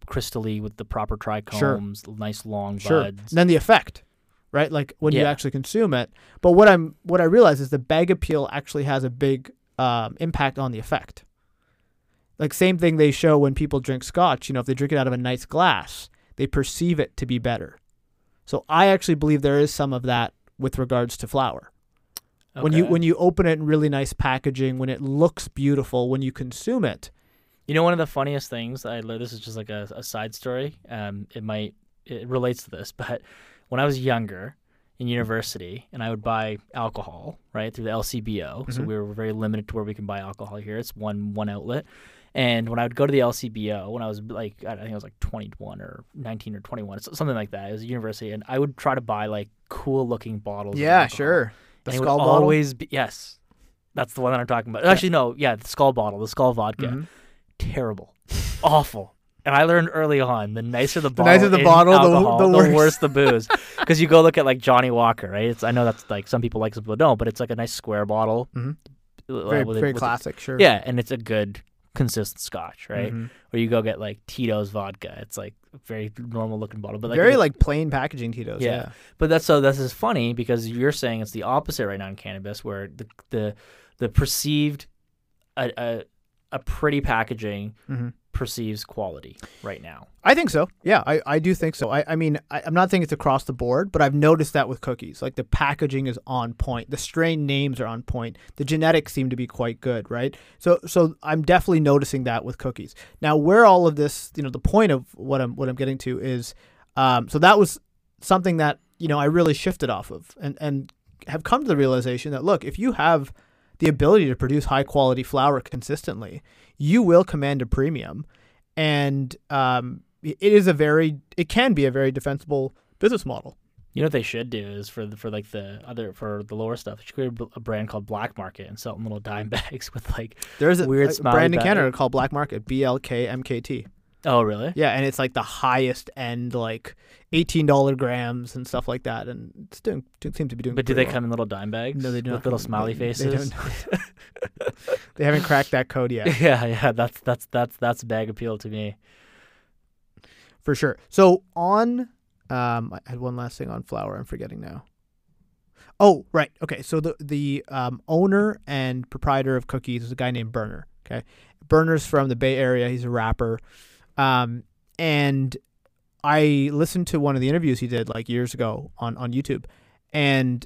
[SPEAKER 2] crystally with the proper
[SPEAKER 1] Sure.
[SPEAKER 2] trichomes, nice long
[SPEAKER 1] sure.
[SPEAKER 2] buds?
[SPEAKER 1] And then the effect, right? Like when you actually consume it. But what I'm what I realize is the bag appeal actually has a big um, impact on the effect. Like same thing they show when people drink scotch. You know, if they drink it out of a nice glass, they perceive it to be better. So I actually believe there is some of that with regards to flower. When you when you open it in really nice packaging, when it looks beautiful, when you consume it.
[SPEAKER 2] You know, one of the funniest things I. This is just like a, a side story. Um, it might it relates to this, but when I was younger in university, and I would buy alcohol right through the LCBO, so
[SPEAKER 1] Mhm.
[SPEAKER 2] we were very limited to where we can buy alcohol here. It's one one outlet. And when I would go to the LCBO, when I was like, I think I was like 21 or 19 or 21, something like that. It was a university, and I would try to buy like cool looking bottles. of alcohol.
[SPEAKER 1] The
[SPEAKER 2] And
[SPEAKER 1] skull bottle.
[SPEAKER 2] always be yes. That's the one that I'm talking about. Actually, no, yeah, the skull bottle, the skull vodka
[SPEAKER 1] Mhm.
[SPEAKER 2] terrible, awful. And I learned early on, the nicer the
[SPEAKER 1] The
[SPEAKER 2] bottle,
[SPEAKER 1] nicer the bottle,
[SPEAKER 2] alcohol,
[SPEAKER 1] the worse.
[SPEAKER 2] worse the booze. [laughs] Because you go look at like Johnnie Walker, right? It's I know that's like some people like, some people don't, but it's like a nice square bottle,
[SPEAKER 1] Mhm.
[SPEAKER 2] uh,
[SPEAKER 1] Very
[SPEAKER 2] with
[SPEAKER 1] very
[SPEAKER 2] a-
[SPEAKER 1] classic, sure.
[SPEAKER 2] yeah, and it's a good, consistent Scotch, right?
[SPEAKER 1] Mhm.
[SPEAKER 2] Or you go get like Tito's vodka. It's like very normal looking bottle, but like
[SPEAKER 1] very like plain packaging Tito's.
[SPEAKER 2] Yeah.
[SPEAKER 1] Yeah.
[SPEAKER 2] But that's so this is funny because you're saying it's the opposite right now in cannabis, where the the the perceived a a, a pretty packaging
[SPEAKER 1] Mhm.
[SPEAKER 2] Perceives quality right now.
[SPEAKER 1] I think so. Yeah, I, I do think so. I, I mean, I, I'm not saying it's across the board, but I've noticed that with cookies. Like the packaging is on point. The strain names are on point. The genetics seem to be quite good, right? So so I'm definitely noticing that with cookies. Now, where all of this, you know, the point of what I'm what I'm getting to is, um, so that was something that you know I really shifted off of, and and have come to the realization that look, if you have the ability to produce high quality flower consistently, you will command a premium, and um, it is a very it can be a very defensible business model.
[SPEAKER 2] You know what they should do is for the, for like the other for the lower stuff. They should create a, a brand called Black Market and sell in little dime [laughs] bags with like
[SPEAKER 1] There's a,
[SPEAKER 2] Weird
[SPEAKER 1] a
[SPEAKER 2] smiley
[SPEAKER 1] brand in Canada called Black Market, B L K M K T.
[SPEAKER 2] Oh, really?
[SPEAKER 1] Yeah, and it's like the highest end, like eighteen dollar grams and stuff like that, and it's doing it seems to be doing.
[SPEAKER 2] But do they
[SPEAKER 1] well.
[SPEAKER 2] come in little dime bags?
[SPEAKER 1] No, they do
[SPEAKER 2] with
[SPEAKER 1] not
[SPEAKER 2] little smiley
[SPEAKER 1] they- they
[SPEAKER 2] faces.
[SPEAKER 1] don't- [laughs] [laughs] They haven't cracked that code yet, [laughs]
[SPEAKER 2] yeah, yeah. That's that's that's that's bag appeal to me.
[SPEAKER 1] for sure. So on, um, I had one last thing on flower. I'm forgetting now. Oh, right. Okay. So the the um, owner and proprietor of cookies is a guy named Berner. Okay, Berner's from the Bay Area. He's a rapper, um, and I listened to one of the interviews he did like years ago on on YouTube, and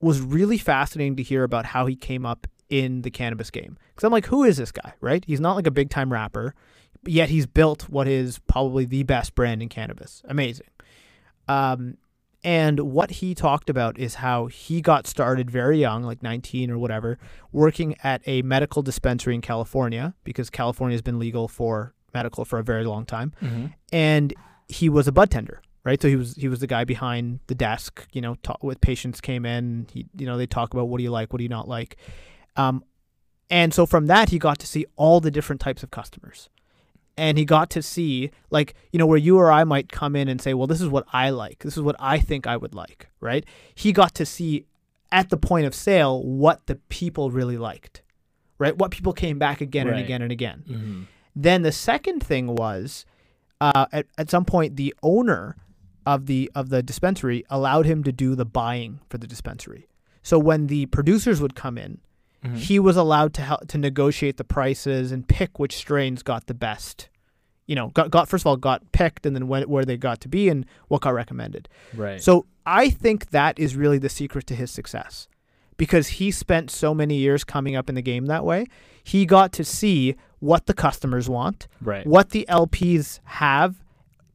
[SPEAKER 1] was really fascinating to hear about how he came up in the cannabis game. Because I'm like, who is this guy? Right? He's not like a big time rapper, yet he's built what is probably the best brand in cannabis. Amazing. Um, and what he talked about is how he got started very young, like 19 or whatever, working at a medical dispensary in California because California has been legal for medical for a very long time.
[SPEAKER 2] Mm-hmm.
[SPEAKER 1] And he was a bud tender, right? So he was he was the guy behind the desk, you know, talk, with patients came in, he you know, they talk about what do you like, what do you not like. Um, and so from that he got to see all the different types of customers. And he got to see like, you know, where you or I might come in and say, "Well, this is what I like. This is what I think I would like." Right? He got to see at the point of sale what the people really liked. Right? What people came back again and again and again.
[SPEAKER 2] Mm-hmm.
[SPEAKER 1] Then the second thing was, uh, at at some point, the owner of the of the dispensary allowed him to do the buying for the dispensary. So when the producers would come in,
[SPEAKER 2] Mm-hmm.
[SPEAKER 1] he was allowed to help to negotiate the prices and pick which strains got the best. You know, got, got first of all got picked, and then when, where they got to be and what got recommended.
[SPEAKER 2] Right.
[SPEAKER 1] So I think that is really the secret to his success because he spent so many years coming up in the game that way. He got to see what the customers want,
[SPEAKER 2] right.
[SPEAKER 1] what the LPs have,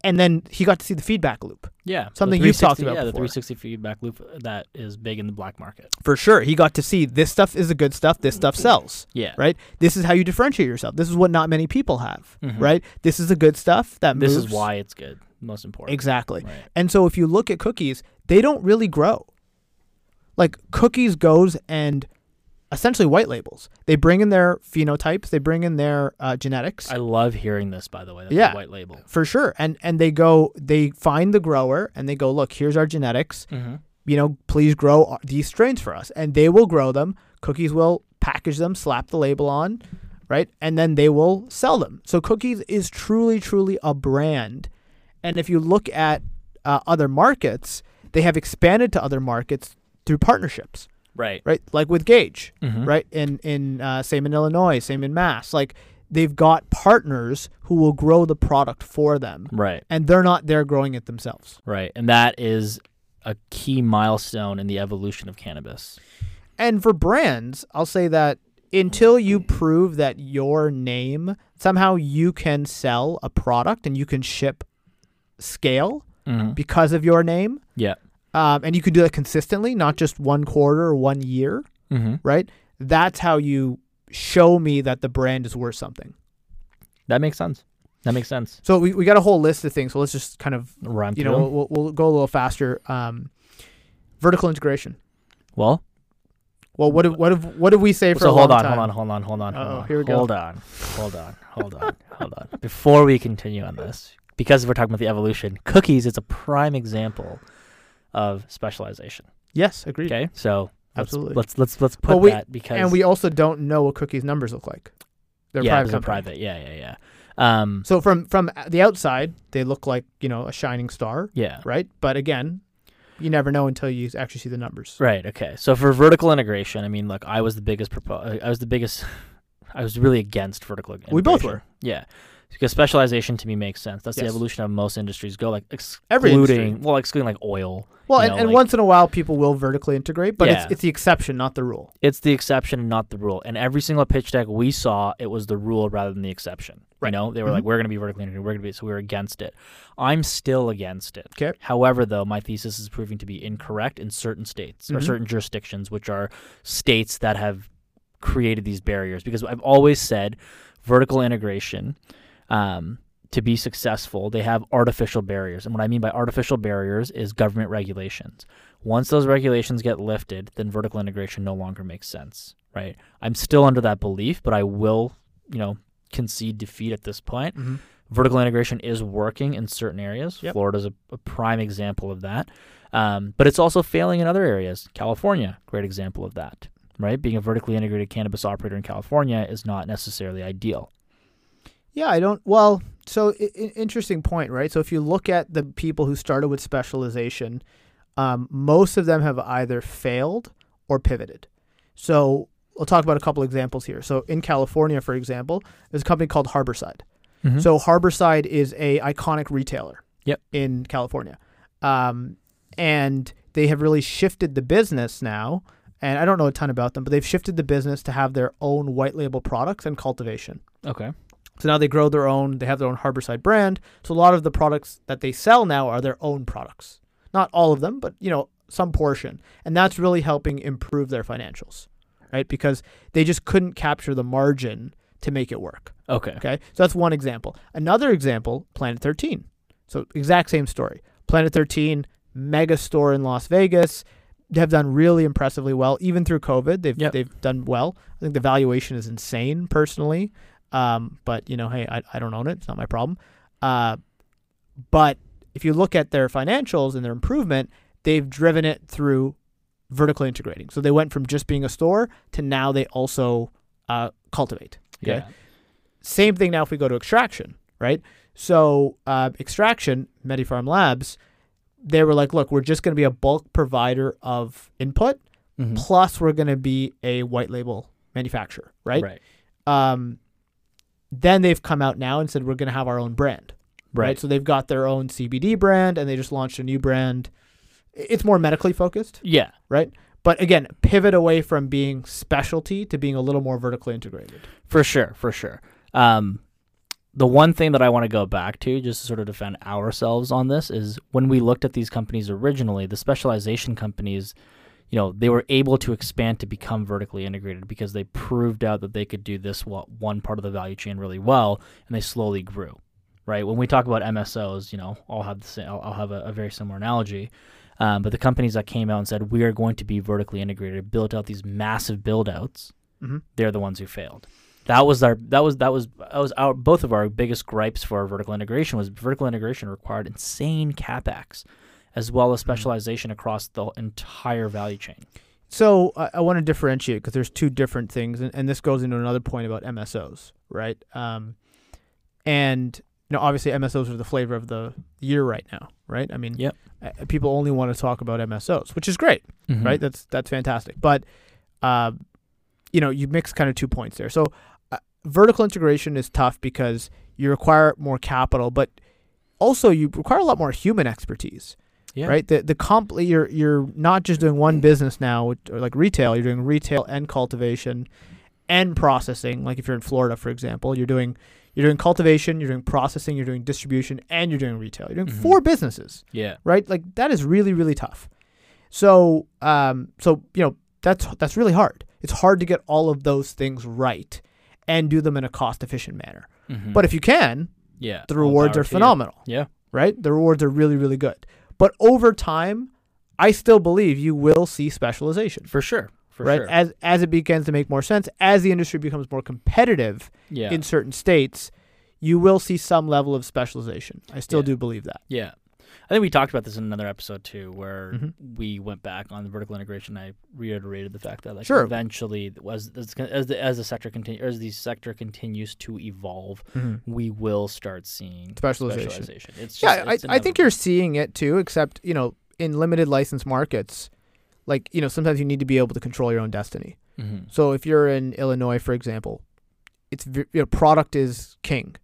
[SPEAKER 1] and then he got to see the feedback loop.
[SPEAKER 2] Yeah.
[SPEAKER 1] Something you've talked
[SPEAKER 2] 360
[SPEAKER 1] about
[SPEAKER 2] Yeah,
[SPEAKER 1] before.
[SPEAKER 2] the 360 feedback loop uh, that is big in the black market.
[SPEAKER 1] For sure. He got to see this stuff is the good stuff, this stuff sells.
[SPEAKER 2] Yeah.
[SPEAKER 1] Right? This is how you differentiate yourself. This is what not many people have.
[SPEAKER 2] Mhm.
[SPEAKER 1] Right? This is the good stuff that
[SPEAKER 2] This is why it's good. Most important.
[SPEAKER 1] Exactly.
[SPEAKER 2] Right.
[SPEAKER 1] And so if you look at cookies, they don't really grow. Like cookies goes and essentially white labels. They bring in their phenotypes, they bring in their uh, genetics.
[SPEAKER 2] I love hearing this, by the way. That's
[SPEAKER 1] Yeah.
[SPEAKER 2] a white label.
[SPEAKER 1] for sure. And and they go they find the grower and they go, "Look, here's our genetics.
[SPEAKER 2] Mm-hmm.
[SPEAKER 1] You know, please grow these strains for us." And they will grow them. Cookies will package them, slap the label on, right? And then they will sell them. So Cookies is truly truly a brand. And if you look at uh, other markets, they have expanded to other markets through partnerships,
[SPEAKER 2] Right.
[SPEAKER 1] right? Like with Gage,
[SPEAKER 2] Mm-hmm.
[SPEAKER 1] right? In in uh, same in Illinois, same in Mass. Like they've got partners who will grow the product for them,
[SPEAKER 2] Right.
[SPEAKER 1] and they're not there growing it themselves.
[SPEAKER 2] Right. And that is a key milestone in the evolution of cannabis.
[SPEAKER 1] And for brands, I'll say that until you prove that your name somehow you can sell a product and you can ship scale
[SPEAKER 2] Mm-hmm.
[SPEAKER 1] because of your name,
[SPEAKER 2] Yeah.
[SPEAKER 1] Um, and you can do that consistently, not just one quarter or one year,
[SPEAKER 2] Mm-hmm.
[SPEAKER 1] right? That's how you show me that the brand is worth something.
[SPEAKER 2] That makes sense. That makes sense.
[SPEAKER 1] So we, we got a whole list of things. So let's just kind of
[SPEAKER 2] run.
[SPEAKER 1] you
[SPEAKER 2] through
[SPEAKER 1] know we'll, we'll go a little faster. Um, vertical integration.
[SPEAKER 2] well,
[SPEAKER 1] Well, what have, what have, what did we say for
[SPEAKER 2] so
[SPEAKER 1] a
[SPEAKER 2] hold
[SPEAKER 1] long
[SPEAKER 2] on,
[SPEAKER 1] time?
[SPEAKER 2] hold on, hold on, hold on,
[SPEAKER 1] Uh-oh,
[SPEAKER 2] hold on.
[SPEAKER 1] here we go.
[SPEAKER 2] Hold on, hold on, hold on, hold on. Before we continue on this, because we're talking about the evolution, cookies is a prime example of specialization.
[SPEAKER 1] Yes, agreed.
[SPEAKER 2] Okay, so let's-
[SPEAKER 1] Absolutely.
[SPEAKER 2] Let's let's let's put
[SPEAKER 1] Well, we-
[SPEAKER 2] that because
[SPEAKER 1] And we also don't know what cookies numbers look like. They're
[SPEAKER 2] yeah,
[SPEAKER 1] private.
[SPEAKER 2] they're private. Yeah, yeah, yeah. Um,
[SPEAKER 1] So from from the outside, they look like you know a shining star,
[SPEAKER 2] yeah.
[SPEAKER 1] right? But again, you never know until you actually see the numbers.
[SPEAKER 2] Right. Okay. So for vertical integration, I mean, look, I was the biggest. Propo- I was the biggest. [laughs] I was really against vertical integration.
[SPEAKER 1] We both were.
[SPEAKER 2] Yeah. Because specialization to me makes sense. That's the evolution of most industries. Go like
[SPEAKER 1] Every
[SPEAKER 2] excluding,
[SPEAKER 1] industry.
[SPEAKER 2] well, excluding like oil.
[SPEAKER 1] Well, and,
[SPEAKER 2] know,
[SPEAKER 1] and
[SPEAKER 2] like-
[SPEAKER 1] once in a while, people will vertically integrate, but
[SPEAKER 2] Yeah.
[SPEAKER 1] it's it's the exception, not the rule.
[SPEAKER 2] It's the exception and not the rule. And every single pitch deck we saw, it was the rule rather than the exception.
[SPEAKER 1] Right.
[SPEAKER 2] You know, they were
[SPEAKER 1] Mhm.
[SPEAKER 2] like, we're going to be vertically integrated. We're going to be, so we were against it. I'm still against it.
[SPEAKER 1] 'Kay.
[SPEAKER 2] However, though, my thesis is proving to be incorrect in certain states or
[SPEAKER 1] Mhm.
[SPEAKER 2] certain jurisdictions, which are states that have created these barriers. Because I've always said vertical integration, um, to be successful, they have artificial barriers. And what I mean by artificial barriers is government regulations. Once those regulations get lifted, then vertical integration no longer makes sense, right? I'm still under that belief, but I will, you know, concede defeat at this point.
[SPEAKER 1] Mm-hmm.
[SPEAKER 2] vertical integration is working in certain areas.
[SPEAKER 1] Yep.
[SPEAKER 2] is a, a prime example of that. Um, but it's also failing in other areas. California, great example of that, right? Being a vertically integrated cannabis operator in California is not necessarily ideal.
[SPEAKER 1] Yeah, I don't. Well, so I- interesting point, right? So if you look at the people who started with specialization, um, most of them have either failed or pivoted. So we'll talk about a couple examples here. So in California, for example, there's a company called Harborside. So Harborside is a iconic retailer.
[SPEAKER 2] Yep.
[SPEAKER 1] In California, um, and they have really shifted the business now. And I don't know a ton about them, but they've shifted the business to have their own white label products and cultivation.
[SPEAKER 2] okay.
[SPEAKER 1] So now they grow their own, they have their own Harborside brand. So a lot of the products that they sell now are their own products. Not all of them, but you know, some portion. And that's really helping improve their financials, right? Because they just couldn't capture the margin to make it work.
[SPEAKER 2] Okay.
[SPEAKER 1] Okay. So that's one example. Another example, Planet 13. So exact same story. Planet 13, mega store in Las Vegas. They have done really impressively well, even through COVID. They've
[SPEAKER 2] Yep.
[SPEAKER 1] they've done well. I think the valuation is insane, personally. Um, but you know, hey, I, I don't own it. It's not my problem. Uh, but if you look at their financials and their improvement, they've driven it through vertically integrating. So they went from just being a store to now they also uh, cultivate. Okay.
[SPEAKER 2] Yeah.
[SPEAKER 1] Same thing now if we go to extraction, right? So uh, extraction, MediPharm Labs, they were like, look, we're just going to be a bulk provider of input,
[SPEAKER 2] Mhm.
[SPEAKER 1] plus we're going to be a white label manufacturer, right?
[SPEAKER 2] Right.
[SPEAKER 1] Um, then they've come out now and said we're going to have our own brand, right.
[SPEAKER 2] Right.
[SPEAKER 1] So they've got their own CBD brand, and they just launched a new brand. It's more medically focused,
[SPEAKER 2] Yeah.
[SPEAKER 1] right? But again, pivot away from being specialty to being a little more vertically integrated.
[SPEAKER 2] For sure, for sure. Um, the one thing that I want to go back to, just to sort of defend ourselves on this, is when we looked at these companies originally, the specialization companies, you know, they were able to expand to become vertically integrated because they proved out that they could do this one part of the value chain really well, and they slowly grew. Right. When we talk about MSOs, you know, I'll have the same, I'll, I'll have a, a very similar analogy. Um, but the companies that came out and said we are going to be vertically integrated, built out these massive build outs,
[SPEAKER 1] Mhm.
[SPEAKER 2] they're the ones who failed. That was our that was that was that was our both of our biggest gripes for vertical integration was vertical integration required insane capex, as well as specialization across the entire value chain.
[SPEAKER 1] So I, I want to differentiate because there's two different things, and, and this goes into another point about MSOs, right? Um, and you know, obviously MSOs are the flavor of the year right now, right? I mean,
[SPEAKER 2] Yep.
[SPEAKER 1] uh, people only want to talk about MSOs, which is great, right? That's that's fantastic. But uh, you know, you mix kind of two points there. So uh, vertical integration is tough because you require more capital, but also you require a lot more human expertise
[SPEAKER 2] Yeah.
[SPEAKER 1] right? The the comp you're you're not just doing one business now, or like retail. You're doing retail and cultivation, and processing. Like if you're in Florida, for example, you're doing you're doing cultivation, you're doing processing, you're doing distribution, and you're doing retail. You're doing
[SPEAKER 2] Mhm.
[SPEAKER 1] four businesses,
[SPEAKER 2] Yeah.
[SPEAKER 1] right? Like that is really really tough. So um so you know that's that's really hard. It's hard to get all of those things right and do them in a cost efficient manner.
[SPEAKER 2] Mhm.
[SPEAKER 1] But if you can,
[SPEAKER 2] yeah,
[SPEAKER 1] the rewards are
[SPEAKER 2] you.
[SPEAKER 1] phenomenal
[SPEAKER 2] Yeah.
[SPEAKER 1] right? The rewards are really, really good. But over time, I still believe you will see specialization,
[SPEAKER 2] For sure. For
[SPEAKER 1] right?
[SPEAKER 2] sure.
[SPEAKER 1] As as it begins to make more sense, as the industry becomes more competitive
[SPEAKER 2] yeah.
[SPEAKER 1] in certain states, you will see some level of specialization. I still
[SPEAKER 2] Yeah.
[SPEAKER 1] do believe that.
[SPEAKER 2] Yeah. I think we talked about this in another episode too, where
[SPEAKER 1] Mhm.
[SPEAKER 2] we went back on the vertical integration. I reiterated the fact that like
[SPEAKER 1] Sure.
[SPEAKER 2] eventually, as, as the as the sector continue as the sector continues to evolve, we will start seeing
[SPEAKER 1] Specialization.
[SPEAKER 2] specialization. It's just,
[SPEAKER 1] Yeah,
[SPEAKER 2] it's
[SPEAKER 1] I, I think you're seeing it too, except, you know, in limited license markets, like, you know, sometimes you need to be able to control your own destiny.
[SPEAKER 2] Mhm.
[SPEAKER 1] So if you're in Illinois, for example, it's v- you know, product is king.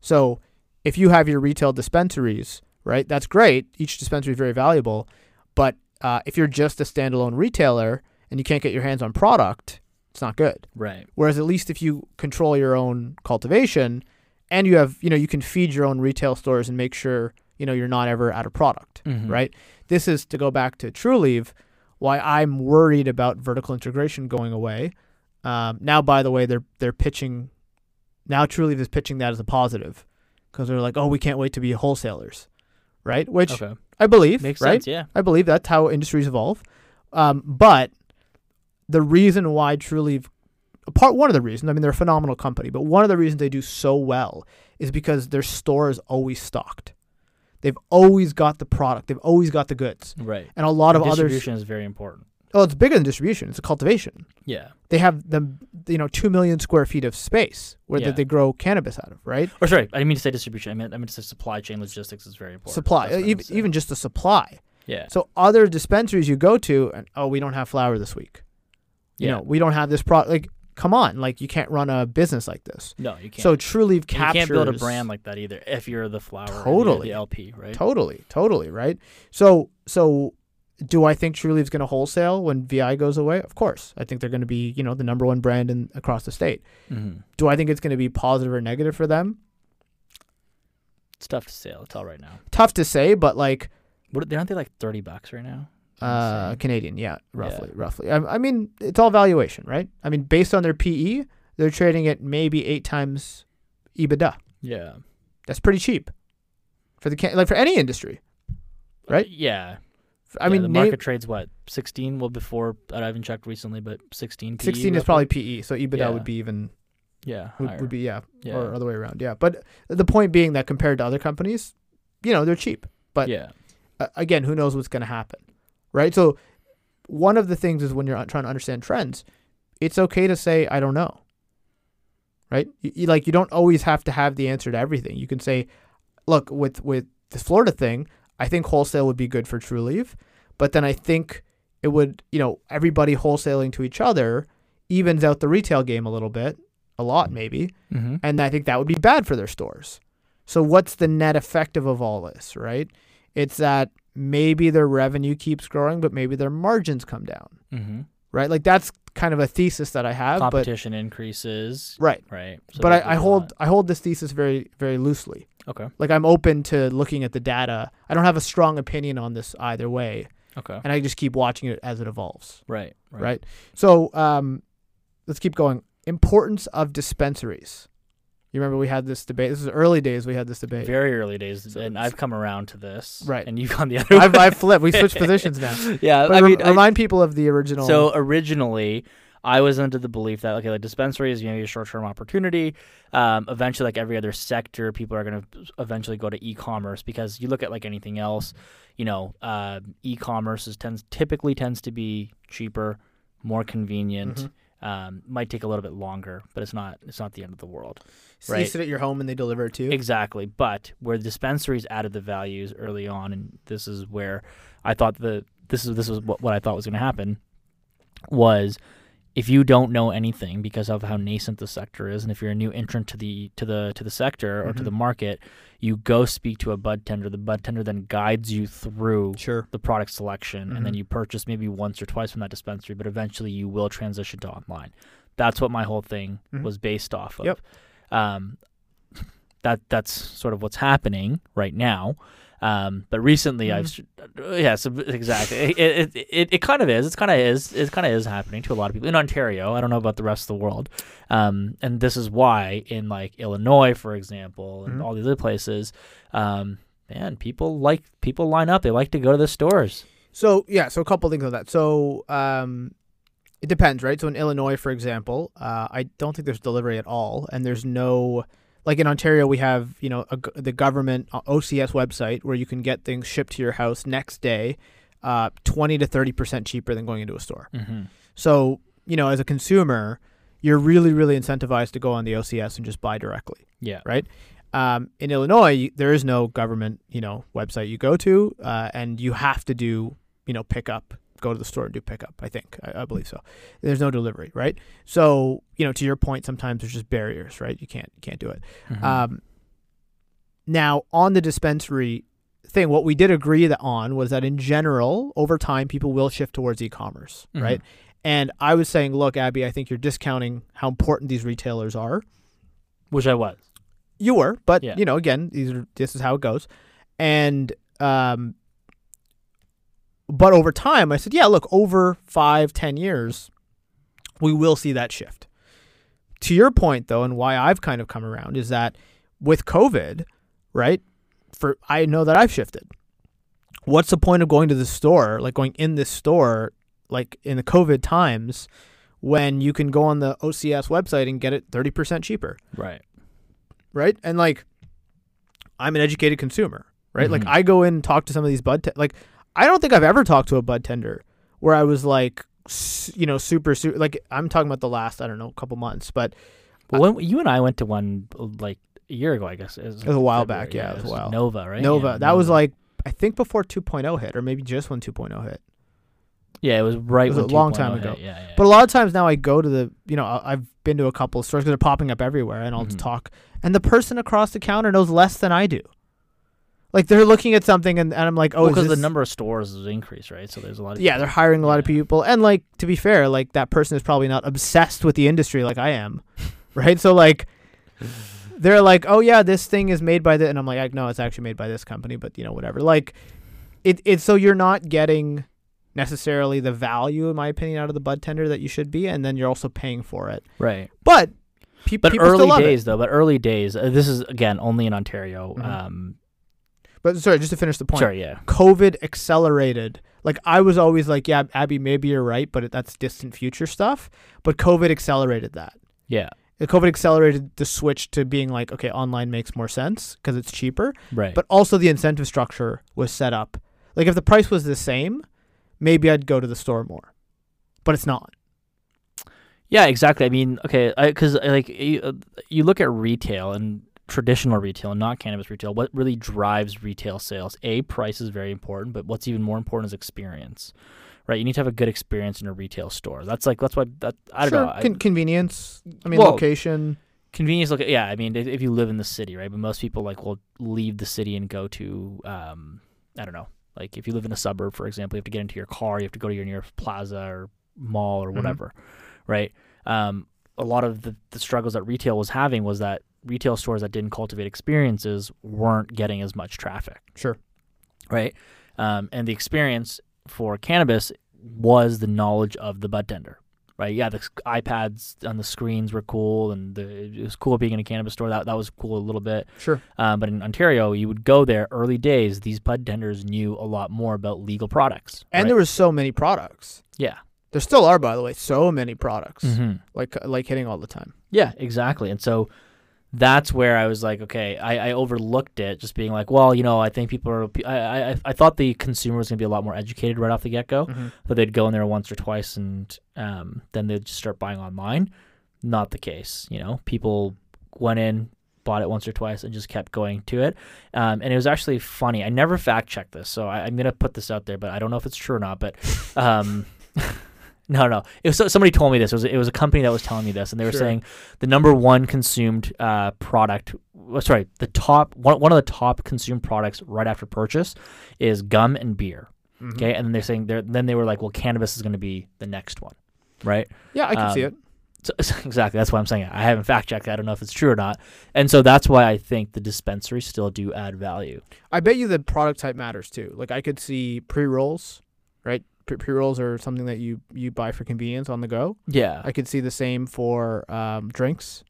[SPEAKER 1] So if you have your retail dispensaries, right, that's great. Each dispensary is very valuable. But uh, if you're just a standalone retailer and you can't get your hands on product, it's not good.
[SPEAKER 2] right.
[SPEAKER 1] Whereas at least if you control your own cultivation and you have, you know, you can feed your own retail stores and make sure, you know, you're not ever out of product
[SPEAKER 2] Mhm.
[SPEAKER 1] right? This is to go back to Trulieve, why I'm worried about vertical integration going away. Um, now, by the way, they're they're pitching. Now, Trulieve is pitching that as a positive because they're like, oh, we can't wait to be wholesalers, right? Which
[SPEAKER 2] Okay.
[SPEAKER 1] I believe,
[SPEAKER 2] Makes
[SPEAKER 1] right?
[SPEAKER 2] sense. Yeah.
[SPEAKER 1] I believe that's how industries evolve. Um, but the reason why a part one of the reasons. I mean, they're a phenomenal company, but one of the reasons they do so well is because their store is always stocked. They've always got the product. They've always got the goods,
[SPEAKER 2] Right.
[SPEAKER 1] and a lot of others.
[SPEAKER 2] distribution is very important.
[SPEAKER 1] Oh, it's bigger than distribution. It's a cultivation.
[SPEAKER 2] Yeah.
[SPEAKER 1] They have the you know two million square feet of space where
[SPEAKER 2] Yeah.
[SPEAKER 1] that they grow cannabis out of, right?
[SPEAKER 2] Or sorry, I didn't mean to say distribution. I meant I meant to say supply chain logistics is very important.
[SPEAKER 1] Supply, even
[SPEAKER 2] meant to say.
[SPEAKER 1] even just the supply.
[SPEAKER 2] yeah.
[SPEAKER 1] So other dispensaries you go to, and oh, we don't have flower this week. You
[SPEAKER 2] Yeah.
[SPEAKER 1] know, we don't have this product. Like, come on, like you can't run a business like this.
[SPEAKER 2] No, you can't.
[SPEAKER 1] So Trulieve
[SPEAKER 2] you can't build a brand like that either if you're the flower,
[SPEAKER 1] Totally.
[SPEAKER 2] the LP, right?
[SPEAKER 1] Totally, totally, right? So, so do I think Trulieve's going to wholesale when VI goes away? Of course, I think they're going to be, you know, the number one brand in across the state.
[SPEAKER 2] hmm
[SPEAKER 1] Do I think it's going to be positive or negative for them?
[SPEAKER 2] It's tough to say. I'll tell right now.
[SPEAKER 1] Tough to say, but like
[SPEAKER 2] What aren't they like thirty bucks right now?
[SPEAKER 1] uh, Canadian, yeah, roughly, roughly. I, I mean, it's all valuation, right? I mean, based on their PE, they're trading at maybe eight times EBITDA.
[SPEAKER 2] yeah.
[SPEAKER 1] That's pretty cheap for the can- like for any industry. Right?
[SPEAKER 2] Yeah.
[SPEAKER 1] I
[SPEAKER 2] Yeah,
[SPEAKER 1] mean,
[SPEAKER 2] the
[SPEAKER 1] name-
[SPEAKER 2] market trades what sixteen. Well, before I haven't checked recently, but sixteen. PE
[SPEAKER 1] 16 is probably PE, so EBITDA
[SPEAKER 2] Yeah.
[SPEAKER 1] would be even
[SPEAKER 2] yeah.
[SPEAKER 1] would, would be yeah,
[SPEAKER 2] yeah.
[SPEAKER 1] or other way around. Yeah, but the point being that compared to other companies, you know, they're cheap. but-
[SPEAKER 2] yeah.
[SPEAKER 1] Uh, again, who knows what's going to happen, right? So one of the things is when you're trying to understand trends, it's okay to say I don't know. Right? You, you- like you don't always have to have the answer to everything. You can say, look, with with the Florida thing, I think wholesale would be good for Trulieve, but then I think it would, you know, everybody wholesaling to each other evens out the retail game a little bit, a lot maybe,
[SPEAKER 2] Mm-hmm.
[SPEAKER 1] and I think that would be bad for their stores. So what's the net effective of all this, right? It's that maybe their revenue keeps growing, but maybe their margins come down,
[SPEAKER 2] Mm-hmm.
[SPEAKER 1] right? Like that's kind of a thesis that I have, but
[SPEAKER 2] Competition increases.
[SPEAKER 1] right.
[SPEAKER 2] Right. So
[SPEAKER 1] but I, I hold I hold this thesis very very loosely.
[SPEAKER 2] Okay.
[SPEAKER 1] Like I'm open to looking at the data. I don't have a strong opinion on this either way,
[SPEAKER 2] Okay.
[SPEAKER 1] and I just keep watching it as it evolves.
[SPEAKER 2] Right.
[SPEAKER 1] Right. So um, let's keep going. Importance of dispensaries. You remember we had this debate. This is early days. We had this debate.
[SPEAKER 2] Very early days, and I've come around to this.
[SPEAKER 1] Right.
[SPEAKER 2] And you've gone the other
[SPEAKER 1] I've,
[SPEAKER 2] way.
[SPEAKER 1] I've flipped. We switched [laughs] positions now.
[SPEAKER 2] yeah.
[SPEAKER 1] But
[SPEAKER 2] I
[SPEAKER 1] rem-
[SPEAKER 2] mean, I-
[SPEAKER 1] remind people of the original.
[SPEAKER 2] So originally, I was under the belief that okay, like dispensary is you know a short-term opportunity. Um, eventually, like every other sector, people are going to eventually go to e-commerce because you look at like anything else, you know, uh, e-commerce is tends typically tends to be cheaper, more convenient.
[SPEAKER 1] Mhm.
[SPEAKER 2] Um, might take a little bit longer, but it's not it's not the end of the world.
[SPEAKER 1] So you
[SPEAKER 2] right.
[SPEAKER 1] sit at your home and they deliver it to you.
[SPEAKER 2] Exactly. But where the dispensaries added the values early on, and this is where I thought the this is this was what, what I thought was going to happen was if you don't know anything because of how nascent the sector is, and if you're a new entrant to the to the to the sector or to
[SPEAKER 1] Mhm.
[SPEAKER 2] the market, you go speak to a bud tender. The bud tender then guides you through
[SPEAKER 1] Sure.
[SPEAKER 2] the product selection, and then
[SPEAKER 1] Mhm.
[SPEAKER 2] you purchase maybe once or twice from that dispensary, but eventually you will transition to online. That's what my whole thing
[SPEAKER 1] Mhm.
[SPEAKER 2] was based off of.
[SPEAKER 1] Yep.
[SPEAKER 2] Um, [laughs] that that's sort of what's happening right now. Um, but recently, I've uh, yeah, so exactly. It, it, it, it kind of is. It's kind of is. It kind of is happening to a lot of people in Ontario. I don't know about the rest of the world. Um, and this is why in like Illinois, for example, and
[SPEAKER 1] Mhm.
[SPEAKER 2] all these other places, um, man, people like people line up. They like to go to the stores.
[SPEAKER 1] So yeah, so a couple things on that. So um, it depends, right? So in Illinois, for example, uh, I don't think there's delivery at all, and there's no like in Ontario we have you know a the government uh, OCS website where you can get things shipped to your house next day, uh, twenty to thirty percent cheaper than going into a store.
[SPEAKER 2] Mm-hmm.
[SPEAKER 1] So you know as a consumer, you're really really incentivized to go on the OCS and just buy directly.
[SPEAKER 2] Yeah.
[SPEAKER 1] Right. Um, in Illinois, there is no government, you know, website you go to, uh, and you have to do, you know, pick up, go to the store and do pickup. I think, I, I believe so. There's no delivery, right? So, you know, to your point, sometimes there's just barriers, right? You can't, you can't do it.
[SPEAKER 2] Mhm.
[SPEAKER 1] Um, now, on the dispensary thing, what we did agree that on was that in general, over time, people will shift towards e-commerce,
[SPEAKER 2] Mhm.
[SPEAKER 1] right? And I was saying, look, Abby, I think you're discounting how important these retailers are.
[SPEAKER 2] Which I was.
[SPEAKER 1] You were, but
[SPEAKER 2] Yeah.
[SPEAKER 1] you know, again, these are this is how it goes. And um but over time I said, yeah, look, over five, ten years, we will see that shift. To your point though, and why I've kind of come around is that with COVID, right? For I know that I've shifted. What's the point of going to the store, like going in this store, like in the COVID times, when you can go on the OCS website and get it 30% cheaper,
[SPEAKER 2] Right.
[SPEAKER 1] right? And like, I'm an educated consumer, right? Like,
[SPEAKER 2] Mhm.
[SPEAKER 1] I go in and talk to some of these bud, te- like, I don't think I've ever talked to a bud tender where I was like, you know, super, super, like, I'm talking about the last, I don't know, couple months, but
[SPEAKER 2] Well, when you and I went to one like a year ago, I guess it was,
[SPEAKER 1] It was a while
[SPEAKER 2] February,
[SPEAKER 1] back, yeah, it was a while.
[SPEAKER 2] Nova, right?
[SPEAKER 1] Nova,
[SPEAKER 2] Yeah,
[SPEAKER 1] that was like, I think before 2.0 hit, or maybe just when 2.0 hit.
[SPEAKER 2] yeah, it was right.
[SPEAKER 1] it was a long time
[SPEAKER 2] hit,
[SPEAKER 1] ago.
[SPEAKER 2] Yeah, yeah.
[SPEAKER 1] But a lot of times now I go to the, you know, I- I've been to a couple of stores because they're popping up everywhere, and I'll
[SPEAKER 2] Mhm.
[SPEAKER 1] talk, and the person across the counter knows less than I do. Like they're looking at something, and, and I'm like, oh, is
[SPEAKER 2] because the number of stores has increased, right? So there's a lot of
[SPEAKER 1] Yeah, they're hiring a lot of people, and like to be fair, like that person is probably not obsessed with the industry like I am, [laughs] right? So like, they're like, oh yeah, this thing is made by the, and I'm like, no, it's actually made by this company, but you know, whatever. Like, it it's so you're not getting necessarily the value, in my opinion, out of the bud tender that you should be, and then you're also paying for it.
[SPEAKER 2] right.
[SPEAKER 1] But pe-
[SPEAKER 2] But early
[SPEAKER 1] love it.
[SPEAKER 2] days, though. But early days. Uh, this is again only in Ontario.
[SPEAKER 1] Mhm.
[SPEAKER 2] Um,
[SPEAKER 1] But sorry, just to finish the point.
[SPEAKER 2] sure, yeah,
[SPEAKER 1] COVID accelerated. Like I was always like, yeah, Abby, maybe you're right, but that's distant future stuff. But COVID accelerated that.
[SPEAKER 2] yeah,
[SPEAKER 1] COVID accelerated the switch to being like, okay, online makes more sense because it's cheaper.
[SPEAKER 2] right.
[SPEAKER 1] But also the incentive structure was set up. Like if the price was the same, maybe I'd go to the store more. But it's not.
[SPEAKER 2] Yeah, exactly. I mean, okay, because like you, uh, you look at retail and traditional retail, not cannabis retail. What really drives retail sales? A price is very important, but what's even more important is experience. Right, you need to have a good experience in a retail store. That's like that's why that I don't
[SPEAKER 1] sure,
[SPEAKER 2] know. I-
[SPEAKER 1] convenience. I mean,
[SPEAKER 2] Well,
[SPEAKER 1] location.
[SPEAKER 2] convenience. Look, yeah. I mean, if, if you live in the city, right? But most people like will leave the city and go to, um, I don't know. Like if you live in a suburb, for example, you have to get into your car. You have to go to your nearest plaza or mall or
[SPEAKER 1] Mhm.
[SPEAKER 2] whatever, right? Um, a lot of the, the struggles that retail was having was that retail stores that didn't cultivate experiences weren't getting as much traffic,
[SPEAKER 1] Sure.
[SPEAKER 2] right? Um, and the experience for cannabis was the knowledge of the bud tender, right? Yeah, the iPads on the screens were cool, and the, it was cool being in a cannabis store. That that was cool a little bit.
[SPEAKER 1] Sure.
[SPEAKER 2] Um, but in Ontario, you would go there early days. These bud tenders knew a lot more about legal products,
[SPEAKER 1] And
[SPEAKER 2] right?
[SPEAKER 1] there was so many products.
[SPEAKER 2] yeah,
[SPEAKER 1] There still are, by the way, so many products.
[SPEAKER 2] hmm
[SPEAKER 1] Like like hitting all the time.
[SPEAKER 2] yeah, exactly. And so that's where I was like, okay, I, I overlooked it, just being like, well, you know, I think people are. I I, I thought the consumer was gonna be a lot more educated right off the get go.
[SPEAKER 1] Mhm.
[SPEAKER 2] but they'd go in there once or twice and um, then they'd just start buying online. Not the case, you know. People went in, bought it once or twice, and just kept going to it. Um, and it was actually funny. I never fact checked this, so I, I'm gonna put this out there, but I don't know if it's true or not. But um, [laughs] no, no, it was somebody told me this. It was it was a company that was telling me this, and they were
[SPEAKER 1] Sure.
[SPEAKER 2] saying the number one consumed uh, product. Sorry, the top one, one of the top consumed products right after purchase is gum and beer.
[SPEAKER 1] Mhm.
[SPEAKER 2] Okay, and then they're saying they're then they were like, well, cannabis is going to be the next one, right?
[SPEAKER 1] Yeah, I can see
[SPEAKER 2] Um,
[SPEAKER 1] it.
[SPEAKER 2] So, [laughs] exactly, that's why I'm saying it. I haven't fact checked. I don't know if it's true or not, and so that's why I think the dispensaries still do add value.
[SPEAKER 1] I bet you the product type matters too. Like I could see pre rolls? Pre rolls are something that you you buy for convenience on the go.
[SPEAKER 2] Yeah,
[SPEAKER 1] I could see the same for um, drinks,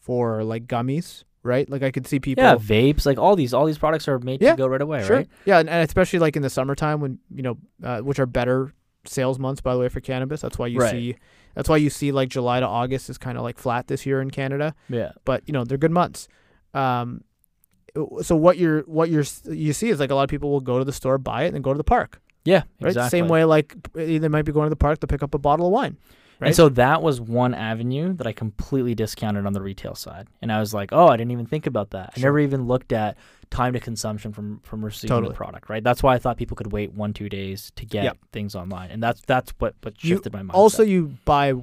[SPEAKER 1] for like gummies, right? Like I could see people.
[SPEAKER 2] yeah, vapes, like all these all these products are made
[SPEAKER 1] Yeah,
[SPEAKER 2] to go right away,
[SPEAKER 1] sure.
[SPEAKER 2] right?
[SPEAKER 1] Yeah, and, and especially like in the summertime when you know, uh, which are better sales months by the way for cannabis. That's why you
[SPEAKER 2] Right.
[SPEAKER 1] see. That's why you see like July to August is kind of like flat this year in Canada.
[SPEAKER 2] Yeah,
[SPEAKER 1] but you know they're good months. Um, so what you're what you're you see is like a lot of people will go to the store, buy it, and then go to the park.
[SPEAKER 2] Yeah,
[SPEAKER 1] Right,
[SPEAKER 2] exactly.
[SPEAKER 1] same way like they might be going to the park to pick up a bottle of wine. Right.
[SPEAKER 2] And so that was one avenue that I completely discounted on the retail side. And I was like, oh, I didn't even think about that. I never even looked at time to consumption from from receiving
[SPEAKER 1] Totally.
[SPEAKER 2] the product, right? That's why I thought people could wait one, two days to get
[SPEAKER 1] Yep.
[SPEAKER 2] things online. And that's that's what, what
[SPEAKER 1] You
[SPEAKER 2] shifted my mind.
[SPEAKER 1] also, you buy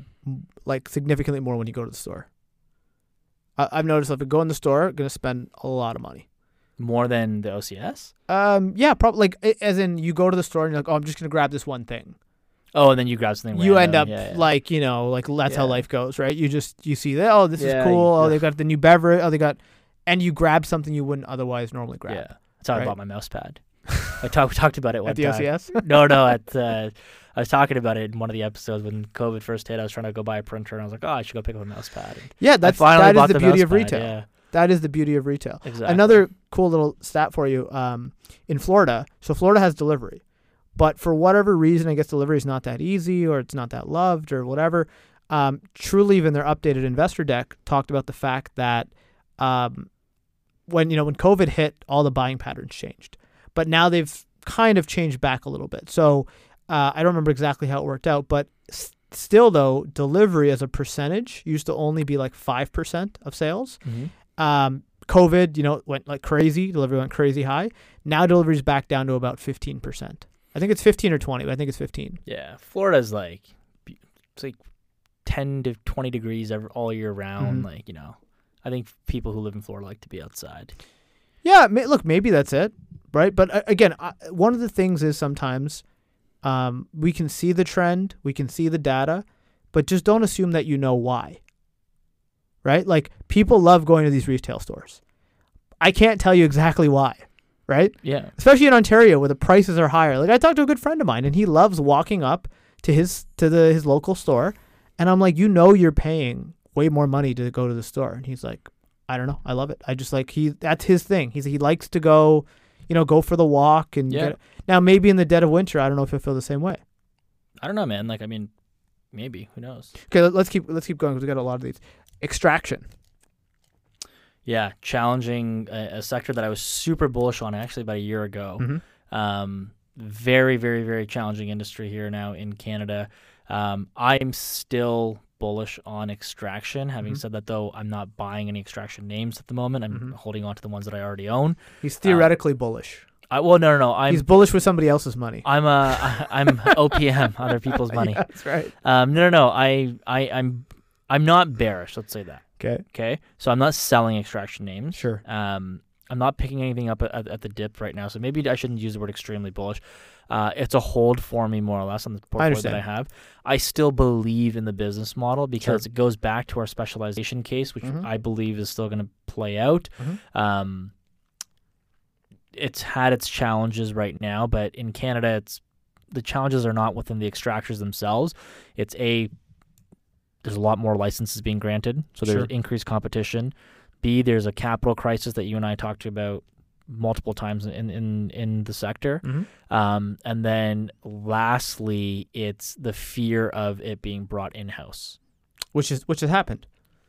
[SPEAKER 1] like significantly more when you go to the store. I, I've noticed if I go in the store, you're gonna spend a lot of money.
[SPEAKER 2] More than the OCS.
[SPEAKER 1] Um, yeah, probably like as in you go to the store and you're like, oh, I'm just gonna grab this one thing.
[SPEAKER 2] Oh, and then you grab something.
[SPEAKER 1] you end up
[SPEAKER 2] Yeah, yeah.
[SPEAKER 1] like you know like that's how life goes, right? You just you see that oh this
[SPEAKER 2] Yeah,
[SPEAKER 1] is cool.
[SPEAKER 2] you-
[SPEAKER 1] Oh, they've got the new beverage. Oh, they got, and you grab something you wouldn't otherwise normally grab.
[SPEAKER 2] yeah. That's how
[SPEAKER 1] right?
[SPEAKER 2] I bought my mouse pad. [laughs] I talked talked about it one
[SPEAKER 1] At the
[SPEAKER 2] time.
[SPEAKER 1] OCS. [laughs]
[SPEAKER 2] no, no. At uh, I was talking about it in one of the episodes when COVID first hit. I was trying to go buy a printer, and I was like, "Oh, I should go pick up a mouse pad." And
[SPEAKER 1] Yeah, that's that is the,
[SPEAKER 2] the
[SPEAKER 1] beauty of
[SPEAKER 2] pad,
[SPEAKER 1] retail. That is the beauty of retail.
[SPEAKER 2] exactly.
[SPEAKER 1] Another cool little stat for you. Um, in Florida, so Florida has delivery, but for whatever reason, I guess delivery is not that easy or it's not that loved or whatever. um, in their updated investor deck talked about the fact that um, when you know when COVID hit, all the buying patterns changed, but now they've kind of changed back a little bit. So uh, I don't remember exactly how it worked out, but s- still though, delivery as a percentage used to only be like five percent of sales.
[SPEAKER 2] Mm-hmm.
[SPEAKER 1] Um, COVID, you know, went like crazy. Delivery went crazy high. Now delivery's back down to about fifteen percent. I think it's fifteen or twenty, but I think it's fifteen.
[SPEAKER 2] Yeah, Florida's like it's like ten to twenty degrees every, all year round.
[SPEAKER 1] Mhm.
[SPEAKER 2] Like you know, I think people who live in Florida like to be outside.
[SPEAKER 1] Yeah, may, look, maybe that's it, right? But uh, again, one of the things is sometimes um, we can see the trend, we can see the data, but just don't assume that you know why. Right? Like people love going to these retail stores. I can't tell you exactly why, right?
[SPEAKER 2] Yeah,
[SPEAKER 1] Especially in Ontario where the prices are higher. Like I talked to a good friend of mine and he loves walking up to his to the his local store and I'm like, "You know you're paying way more money to go to the store." And he's like, "I don't know. I love it. I just like he that's his thing. He's he likes to go, you know, go for the walk and
[SPEAKER 2] Yeah.
[SPEAKER 1] get, now maybe in the dead of winter, I don't know if he'll feel the same way.
[SPEAKER 2] I don't know, man. Like I mean, maybe who knows?
[SPEAKER 1] Okay, let- let's keep let's keep going because we got a lot of these. Extraction.
[SPEAKER 2] Yeah, challenging a, a sector that I was super bullish on actually about a year ago.
[SPEAKER 1] Mhm.
[SPEAKER 2] Um, very, very, very challenging industry here now in Canada. Um, I'm still bullish on extraction. Having
[SPEAKER 1] Mhm.
[SPEAKER 2] said that, though, I'm not buying any extraction names at the moment. I'm
[SPEAKER 1] Mhm.
[SPEAKER 2] holding on to the ones that I already own.
[SPEAKER 1] He's theoretically bullish.
[SPEAKER 2] I well, no, no, no. I'm
[SPEAKER 1] He's bullish with somebody else's money.
[SPEAKER 2] I'm uh, [laughs] I'm [laughs] OPM, other people's money.
[SPEAKER 1] Yeah, that's right.
[SPEAKER 2] Um, no, no, no. I, I, I'm, I'm not bearish. Let's say that.
[SPEAKER 1] Okay.
[SPEAKER 2] Okay. So I'm not selling extraction names.
[SPEAKER 1] Sure.
[SPEAKER 2] Um, I'm not picking anything up at, at the dip right now, so maybe I shouldn't use the word extremely bullish. Uh, it's a hold for me more or less on the portfolio that I have. I still believe in the business model because
[SPEAKER 1] Sure.
[SPEAKER 2] it goes back to our specialization case, which
[SPEAKER 1] Mhm.
[SPEAKER 2] I believe is still going to play out.
[SPEAKER 1] Mhm.
[SPEAKER 2] Um, it's had its challenges right now, but in Canada, it's the challenges are not within the extractors themselves. It's a there's a lot more licenses being granted, so there's
[SPEAKER 1] Sure.
[SPEAKER 2] increased competition. B, there's a capital crisis that you and I talked about multiple times in in in the sector.
[SPEAKER 1] Mhm.
[SPEAKER 2] Um, and then lastly, it's the fear of it being brought in house.
[SPEAKER 1] Which is which has happened.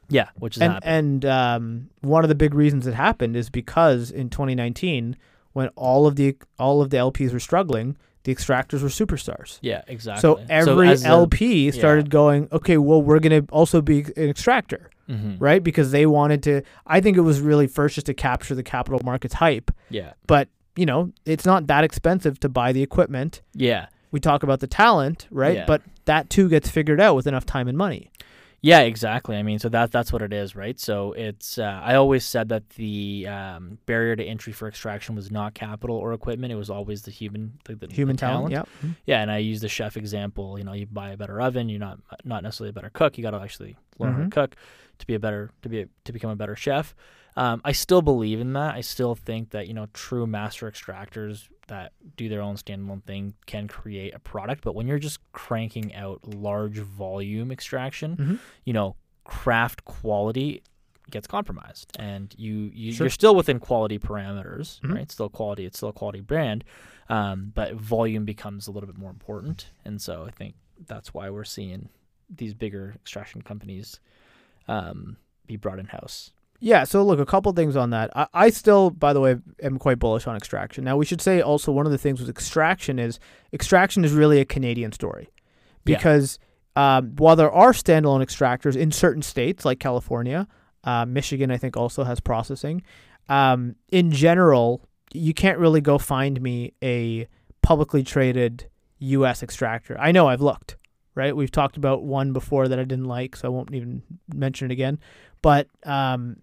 [SPEAKER 2] Yeah, which is
[SPEAKER 1] and
[SPEAKER 2] happening.
[SPEAKER 1] and um, one of the big reasons it happened is because in 2019, when all of the all of the LPs were struggling, the extractors were superstars.
[SPEAKER 2] yeah, exactly.
[SPEAKER 1] So every
[SPEAKER 2] a-
[SPEAKER 1] LP started going, okay, well, we're gonna also be an extractor,
[SPEAKER 2] Mhm.
[SPEAKER 1] right? Because they wanted to. I think it was really first just to capture the capital markets hype,
[SPEAKER 2] Yeah,
[SPEAKER 1] but you know, it's not that expensive to buy the equipment.
[SPEAKER 2] yeah,
[SPEAKER 1] We talk about the talent, right?
[SPEAKER 2] Yeah.
[SPEAKER 1] But that too gets figured out with enough time and money.
[SPEAKER 2] Yeah, exactly. I mean, so that that's what it is, right? So it's. Uh, I always said that the um, barrier to entry for extraction was not capital or equipment; it was always the human, the, the
[SPEAKER 1] Human
[SPEAKER 2] the
[SPEAKER 1] talent, yeah.
[SPEAKER 2] Yeah, and I use the chef example. You know, you buy a better oven, you're not not necessarily a better cook. You got to actually learn how
[SPEAKER 1] Mhm.
[SPEAKER 2] to cook to be a better to be a, to become a better chef. Um, I still believe in that. I still think that you know true master extractors that do their own standalone thing can create a product. But when you're just cranking out large volume extraction,
[SPEAKER 1] Mhm.
[SPEAKER 2] you know, craft quality gets compromised, and you, you
[SPEAKER 1] Sure.
[SPEAKER 2] you're still within quality parameters,
[SPEAKER 1] Mhm.
[SPEAKER 2] right? It's still quality. It's still a quality brand, um, but volume becomes a little bit more important, and so I think that's why we're seeing these bigger extraction companies um, be brought in house.
[SPEAKER 1] Yeah, so look, a couple things on that. I, I still, by the way, am quite bullish on extraction. Now, we should say also one of the things with extraction is extraction is really a Canadian story
[SPEAKER 2] Yeah.
[SPEAKER 1] because um, while there are standalone extractors in certain states like California, uh, Michigan, I think also has processing. Um, in general, you can't really go find me a publicly traded U.S. extractor. I know I've looked, right? We've talked about one before that I didn't like, so I won't even mention it again. But um,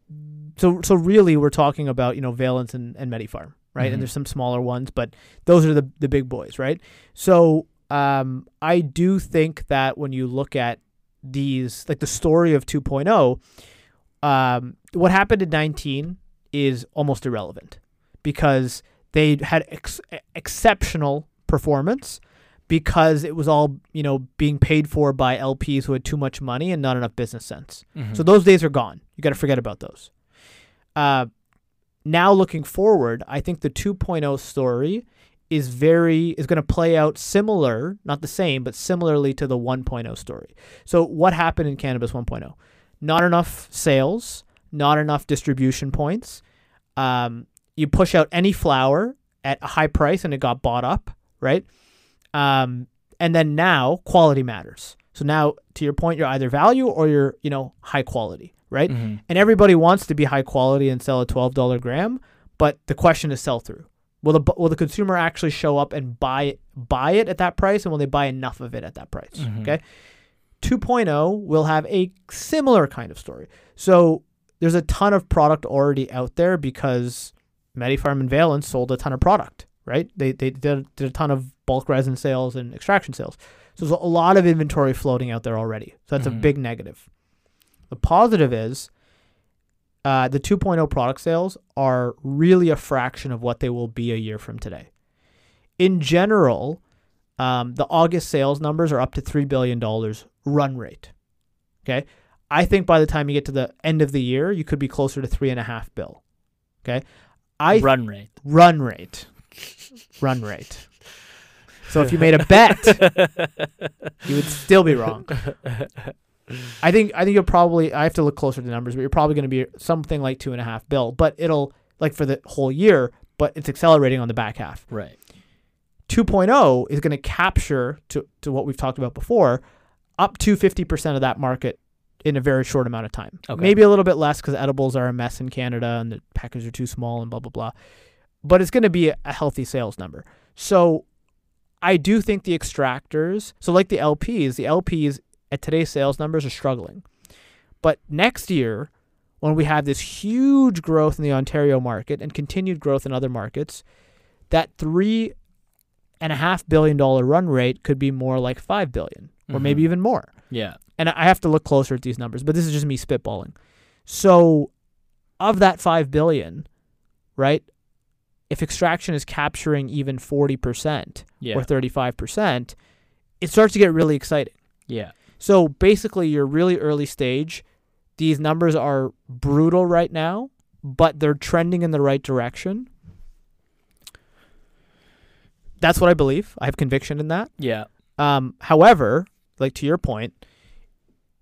[SPEAKER 1] so so really, we're talking about you know Valens and, and MediPharm, right?
[SPEAKER 2] Mhm.
[SPEAKER 1] And there's some smaller ones, but those are the the big boys, right? So um, I do think that when you look at these, like the story of 2.0, um, what happened in 19 is almost irrelevant because they had ex- exceptional performance because it was all you know being paid for by LPs who had too much money and not enough business sense. So those days are gone. You got to forget about those. Uh, now looking forward, I think the 2.0 story is very is going to play out similar, not the same, but similarly to the 1.0 story. So what happened in cannabis 1.0? Not enough sales, not enough distribution points. Um, you push out any flower at a high price and it got bought up, right? Um, and then now quality matters. So now to your point, you're either value or you're, you know, high quality, right?
[SPEAKER 2] Mhm.
[SPEAKER 1] And everybody wants to be high quality and sell a twelve dollar gram, but the question is sell through. Will the will the consumer actually show up and buy it, buy it at that price, and will they buy enough of it at that price?
[SPEAKER 2] Mhm.
[SPEAKER 1] Okay. 2.0 will have a similar kind of story. So there's a ton of product already out there because MediPharm and Valens sold a ton of product, right? They, they did, did a ton of bulk resin sales and extraction sales. So there's a lot of inventory floating out there already. So that's a
[SPEAKER 2] Mhm.
[SPEAKER 1] big negative. The positive is uh, the 2.0 product sales are really a fraction of what they will be a year from today. In general, um, the August sales numbers are up to $3 billion run rate. Okay. I think by the time you get to the end of the year, you could be closer to three and a half bill. Okay. I
[SPEAKER 2] Run rate.
[SPEAKER 1] run rate. Run rate. So if you made a bet, you would still be wrong. [laughs] I think I think you'll probably I have to look closer to the numbers, but you're probably going to be something like two and a half bill. But it'll like for the whole year, but it's accelerating on the back half.
[SPEAKER 2] right.
[SPEAKER 1] 2.0 is going to capture to to what we've talked about before, up to 50% of that market in a very short amount of time.
[SPEAKER 2] Okay.
[SPEAKER 1] Maybe a little bit less because edibles are a mess in Canada and the packages are too small and blah blah blah. But it's going to be a, a healthy sales number. So I do think the extractors, so like the LPs, the LPs at today's sales numbers are struggling. But next year, when we have this huge growth in the Ontario market and continued growth in other markets, that three and a half billion dollar run rate could be more like five billion or
[SPEAKER 2] Mhm.
[SPEAKER 1] maybe even more.
[SPEAKER 2] Yeah.
[SPEAKER 1] And I have to look closer at these numbers, but this is just me spitballing. So, of that five billion, right? If extraction is capturing even forty percent
[SPEAKER 2] Yeah.
[SPEAKER 1] or thirty-five percent, it starts to get really exciting.
[SPEAKER 2] yeah.
[SPEAKER 1] So basically, you're really early stage. These numbers are brutal right now, but they're trending in the right direction. That's what I believe. I have conviction in that.
[SPEAKER 2] Yeah.
[SPEAKER 1] Um, however, like to your point,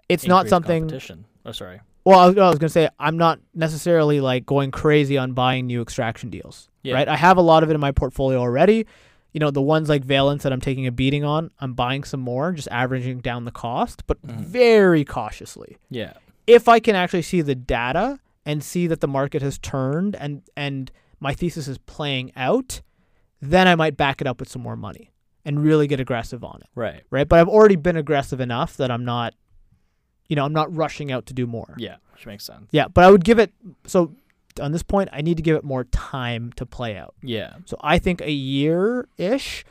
[SPEAKER 1] it's not something.
[SPEAKER 2] Competition. Oh, sorry.
[SPEAKER 1] Well, I was, I was gonna say I'm not necessarily like going crazy on buying new extraction deals.
[SPEAKER 2] Yeah.
[SPEAKER 1] Right. I have a lot of it in my portfolio already. You know, the ones like Valens that I'm taking a beating on, I'm buying some more, just averaging down the cost, but
[SPEAKER 2] Mhm.
[SPEAKER 1] very cautiously.
[SPEAKER 2] Yeah.
[SPEAKER 1] If I can actually see the data and see that the market has turned and and my thesis is playing out, then I might back it up with some more money and really get aggressive on it.
[SPEAKER 2] Right.
[SPEAKER 1] Right. But I've already been aggressive enough that I'm not, you know, I'm not rushing out to do more.
[SPEAKER 2] Yeah. Which makes sense.
[SPEAKER 1] Yeah, but I would give it so on this point I need to give it more time to play out.
[SPEAKER 2] Yeah.
[SPEAKER 1] So I think a year ish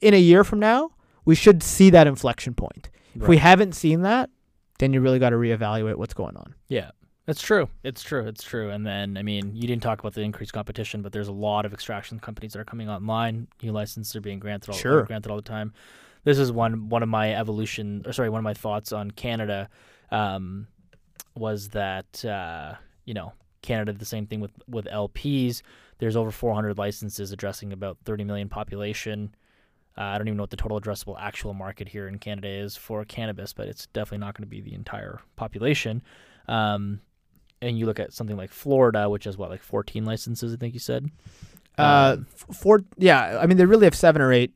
[SPEAKER 1] in a year from now, we should see that inflection point. If we haven't seen that, then you really got to reevaluate what's going on.
[SPEAKER 2] Yeah. It's true. It's true. It's true. And then, I mean, you didn't talk about the increased competition, but there's a lot of extraction companies that are coming online. New licenses are being granted all,
[SPEAKER 1] Sure.
[SPEAKER 2] granted all the time. This is one one of my evolution, or sorry, one of my thoughts on Canada, um, was that uh, you know Canada the same thing with with LPs. There's over 400 licenses addressing about 30 million population. Uh, I don't even know what the total addressable actual market here in Canada is for cannabis, but it's definitely not going to be the entire population. Um, and you look at something like Florida, which has what, like 14 licenses, I think you said.
[SPEAKER 1] Uh,
[SPEAKER 2] Um,
[SPEAKER 1] f- for yeah, I mean they really have seven or eight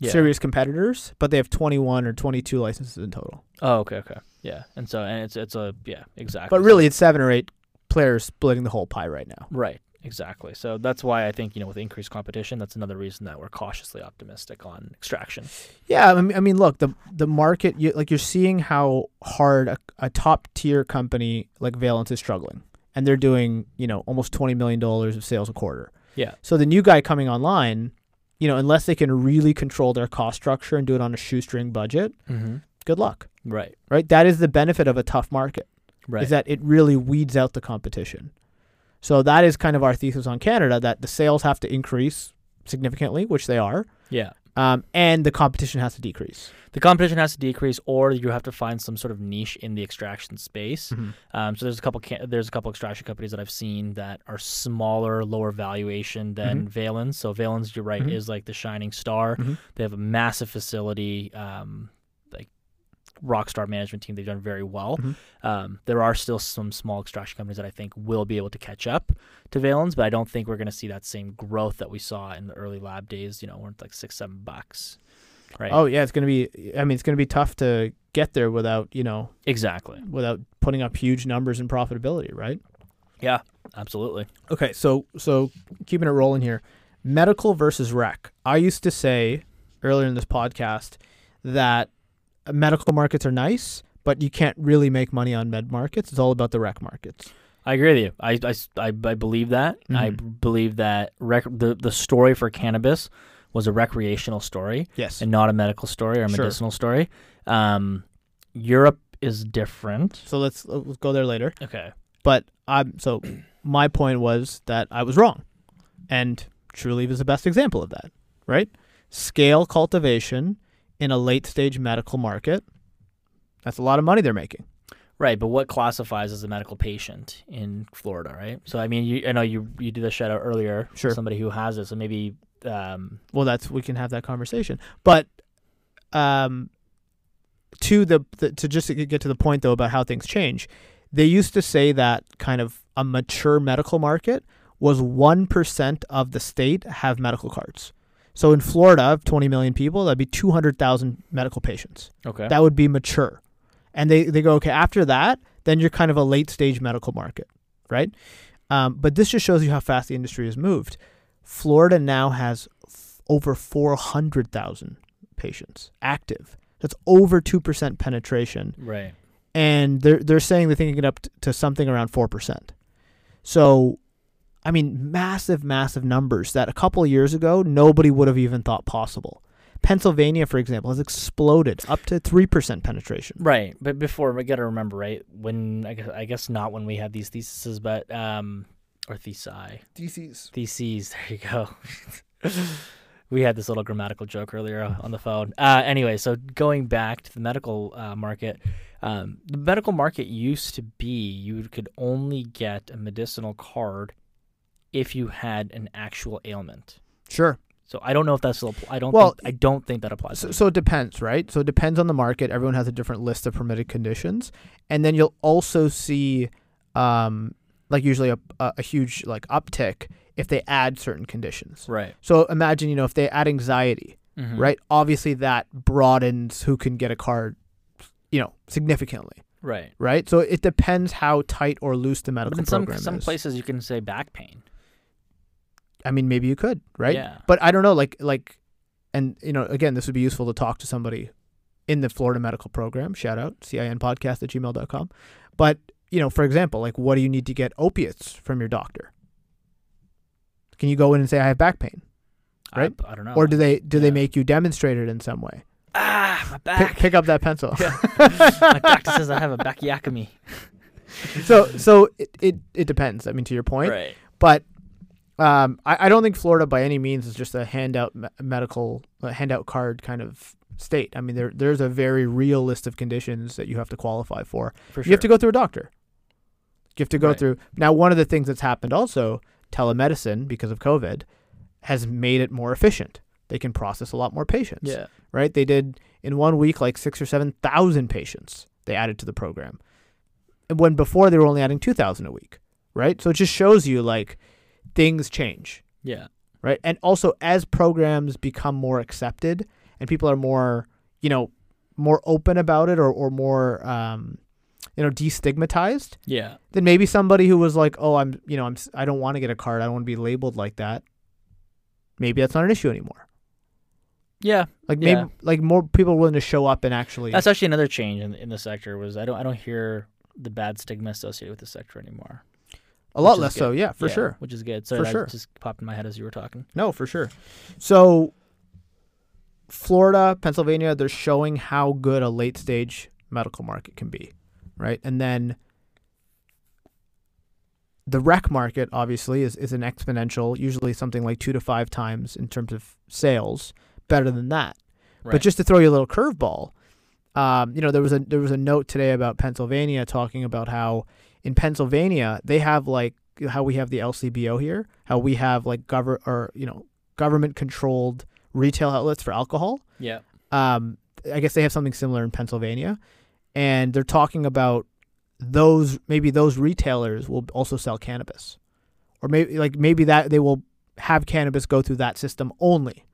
[SPEAKER 2] yeah.
[SPEAKER 1] serious competitors, but they have 21 or 22 licenses in total.
[SPEAKER 2] Oh, okay, okay, yeah. And so, and it's it's a yeah, exactly.
[SPEAKER 1] But really, it's seven or eight players splitting the whole pie right now.
[SPEAKER 2] right, exactly. So that's why I think you know with increased competition, that's another reason that we're cautiously optimistic on extraction.
[SPEAKER 1] Yeah, I mean, I mean, look, the the market, you, like you're seeing how hard a, a top tier company like Valens is struggling, and they're doing you know almost twenty million dollars of sales a quarter.
[SPEAKER 2] Yeah.
[SPEAKER 1] So the new guy coming online, you know, unless they can really control their cost structure and do it on a shoestring budget,
[SPEAKER 2] Mm-hmm.
[SPEAKER 1] good luck.
[SPEAKER 2] Right,
[SPEAKER 1] Right. That is the benefit of a tough market.
[SPEAKER 2] right.
[SPEAKER 1] Is that it really weeds out the competition. So that is kind of our thesis on Canada that the sales have to increase significantly, which they are.
[SPEAKER 2] yeah,
[SPEAKER 1] um, and the competition has to decrease.
[SPEAKER 2] The competition has to decrease, or you have to find some sort of niche in the extraction space. Um, so there's a couple ca- there's a couple extraction companies that I've seen that are smaller, lower valuation than Valens. So Valens, you're right,
[SPEAKER 1] Mhm.
[SPEAKER 2] is like the shining star.
[SPEAKER 1] Mhm.
[SPEAKER 2] They have a massive facility, um, rockstar management team. They've done very well.
[SPEAKER 1] Mhm.
[SPEAKER 2] Um, there are still some small extraction companies that I think will be able to catch up to Valens, but I don't think we're going to see that same growth that we saw in the early lab days. You know, it's like six, seven bucks. Right.
[SPEAKER 1] Oh yeah, it's gonna be. I mean, it's gonna be tough to get there without you know
[SPEAKER 2] exactly.
[SPEAKER 1] without putting up huge numbers in profitability, right?
[SPEAKER 2] Yeah, absolutely.
[SPEAKER 1] Okay, so so keeping it rolling here, medical versus rec. I used to say earlier in this podcast that medical markets are nice, but you can't really make money on med markets. It's all about the rec markets.
[SPEAKER 2] I agree with you. I, I, I, I believe that. I
[SPEAKER 1] Mhm.
[SPEAKER 2] b- believe that rec- the, the story for cannabis was a recreational story
[SPEAKER 1] Yes.
[SPEAKER 2] and not a medical story or a
[SPEAKER 1] Sure.
[SPEAKER 2] medicinal story. Um, Europe is different.
[SPEAKER 1] so let's let's go there later.
[SPEAKER 2] Okay.
[SPEAKER 1] But I'm so [clears throat] my point was that I was wrong, and Trulieve is the best example of that. Right? Scale cultivation in a late stage medical market. That's a lot of money they're making.
[SPEAKER 2] Right, but what classifies as a medical patient in Florida, right? So I mean, you, I know you you did a shout out earlier.
[SPEAKER 1] Sure.
[SPEAKER 2] Somebody who has it, so maybe um,
[SPEAKER 1] well that's we can have that conversation but um to the, the to just to get to the point though about how things change they used to say that kind of a mature medical market was 1% of the state have medical cards so in florida of 20 million people that'd be 200000 medical patients.
[SPEAKER 2] Okay.
[SPEAKER 1] that would be mature. And they, they go okay after that then you're kind of a late stage medical market right? Um, but this just shows you how fast the industry has moved. Florida now has f- over 400000 patients active. That's over 2% penetration.
[SPEAKER 2] Right.
[SPEAKER 1] and they're, they're saying they're thinking it up t- to something around 4% so i mean massive massive numbers that a couple of years ago nobody would have even thought possible pennsylvania for example has exploded up to 3% penetration
[SPEAKER 2] Right, but before we got to remember, right? When I guess I guess not when we had these theses, but um, or thesi,
[SPEAKER 1] Theses.
[SPEAKER 2] theses. [laughs] There you go. [laughs] we had this little grammatical joke earlier on the phone. Uh, anyway, so going back to the medical uh, market, um, the medical market used to be you could only get a medicinal card if you had an actual ailment.
[SPEAKER 1] Sure.
[SPEAKER 2] So I don't know if that's still. I don't.
[SPEAKER 1] Well,
[SPEAKER 2] think, I don't think that applies.
[SPEAKER 1] So, so it depends, right? So it depends on the market. Everyone has a different list of permitted conditions, and then you'll also see, um, like usually a, a, a huge like uptick if they add certain conditions.
[SPEAKER 2] right.
[SPEAKER 1] So imagine you know if they add anxiety,
[SPEAKER 2] Mhm.
[SPEAKER 1] right? Obviously that broadens who can get a card, you know, significantly,
[SPEAKER 2] Right.
[SPEAKER 1] right? So it depends how tight or loose the
[SPEAKER 2] But
[SPEAKER 1] medical
[SPEAKER 2] in some
[SPEAKER 1] program
[SPEAKER 2] some
[SPEAKER 1] is.
[SPEAKER 2] places you can say back pain.
[SPEAKER 1] I mean, maybe you could, right?
[SPEAKER 2] Yeah.
[SPEAKER 1] But I don't know, like like, and you know, again, this would be useful to talk to somebody in the Florida medical program. Shout out cinpodcast at gmail.com. But you know, for example, like, what do you need to get opiates from your doctor? Can you go in and say I have back pain, right?
[SPEAKER 2] I, I don't know.
[SPEAKER 1] or do they do they make you demonstrate it in some way?
[SPEAKER 2] ah my
[SPEAKER 1] Pick,
[SPEAKER 2] back?
[SPEAKER 1] pick up that pencil. [laughs]
[SPEAKER 2] my doctor says I have a backyacomy.
[SPEAKER 1] so so it, it it depends. I mean, to your point,
[SPEAKER 2] Right.
[SPEAKER 1] but um, I, I don't think Florida by any means is just a handout me- medical uh, handout card kind of state. I mean, there there's a very real list of conditions that you have to qualify for.
[SPEAKER 2] For sure.
[SPEAKER 1] You have to go through a doctor. You have to go
[SPEAKER 2] Right.
[SPEAKER 1] through. Now, one of the things that's happened also, telemedicine because of COVID, has made it more efficient. They can process a lot more patients.
[SPEAKER 2] Yeah.
[SPEAKER 1] Right. They did in one week like six or seven thousand patients they added to the program, when before they were only adding two thousand a week. Right. So it just shows you like things change
[SPEAKER 2] Yeah.
[SPEAKER 1] right? And also as programs become more accepted and people are more, you know, more open about it or, or more um, you know, destigmatized,
[SPEAKER 2] Yeah.
[SPEAKER 1] then maybe somebody who was like, "Oh, I'm, you know, I'm s- I don't want to get a card. I don't want to be labeled like that." Maybe that's not an issue anymore.
[SPEAKER 2] Yeah.
[SPEAKER 1] Like maybe
[SPEAKER 2] Yeah.
[SPEAKER 1] like more people willing to show up and actually
[SPEAKER 2] That's actually another change in in the sector was I don't I don't hear the bad stigma associated with the sector anymore.
[SPEAKER 1] A lot less so, yeah, for
[SPEAKER 2] Yeah,
[SPEAKER 1] sure.
[SPEAKER 2] Which is good. So
[SPEAKER 1] For
[SPEAKER 2] that
[SPEAKER 1] sure.
[SPEAKER 2] just popped in my head as you were talking.
[SPEAKER 1] No, for sure. So, Florida, Pennsylvania, they're showing how good a late stage medical market can be, right? And then the rec market, obviously, is, is an exponential, usually something like two to five times in terms of sales. better than that.
[SPEAKER 2] Right.
[SPEAKER 1] But just to throw you a little curveball, um, you know, there was a there was a note today about Pennsylvania talking about how in Pennsylvania they have like how we have the LCBO here, how we have like govern or you know government controlled retail outlets for alcohol.
[SPEAKER 2] yeah.
[SPEAKER 1] Um, I guess they have something similar in Pennsylvania, and they're talking about those maybe those retailers will also sell cannabis, or maybe like maybe that they will have cannabis go through that system only.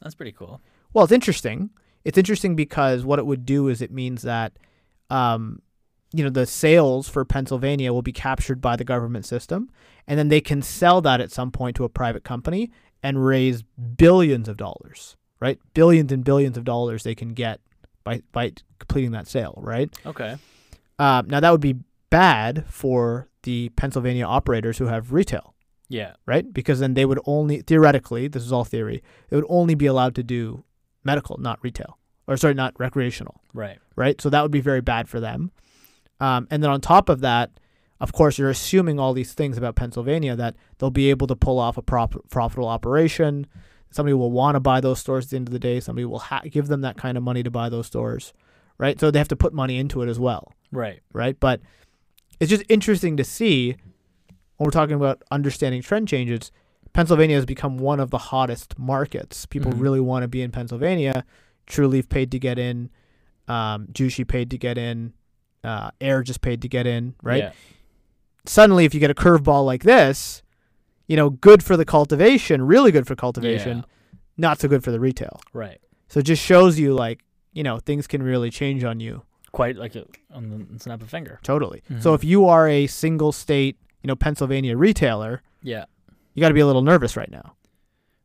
[SPEAKER 2] That's pretty cool.
[SPEAKER 1] Well, it's interesting. It's interesting because what it would do is it means that, um, you know, the sales for Pennsylvania will be captured by the government system, and then they can sell that at some point to a private company and raise billions of dollars, right? Billions and billions of dollars they can get by by completing that sale, right?
[SPEAKER 2] Okay.
[SPEAKER 1] Um, now that would be bad for the Pennsylvania operators who have retail,
[SPEAKER 2] Yeah.
[SPEAKER 1] right? Because then they would only theoretically, this is all theory, they would only be allowed to do medical, not retail, or sorry, not recreational,
[SPEAKER 2] Right.
[SPEAKER 1] right? So that would be very bad for them. Um, and then on top of that, of course, you're assuming all these things about Pennsylvania that they'll be able to pull off a prop- profitable operation. Somebody will want to buy those stores at the end of the day. Somebody will ha- give them that kind of money to buy those stores, right? So they have to put money into it as well
[SPEAKER 2] Right.
[SPEAKER 1] right? But it's just interesting to see when we're talking about understanding trend changes. Pennsylvania has become one of the hottest markets. People
[SPEAKER 2] Mhm.
[SPEAKER 1] really want to be in Pennsylvania. Trulieve paid to get in. Um, Jushi paid to get in. Uh, Ayr just paid to get in, right?
[SPEAKER 2] Yeah.
[SPEAKER 1] Suddenly, if you get a curveball like this, you know, good for the cultivation, really good for cultivation,
[SPEAKER 2] Yeah.
[SPEAKER 1] not so good for the retail.
[SPEAKER 2] Right.
[SPEAKER 1] So it just shows you, like, you know, things can really change on you.
[SPEAKER 2] Quite like a, on the snap of a finger.
[SPEAKER 1] Totally. So
[SPEAKER 2] Mhm.
[SPEAKER 1] if you are a single state, you know, Pennsylvania retailer,
[SPEAKER 2] Yeah.
[SPEAKER 1] you got to be a little nervous right now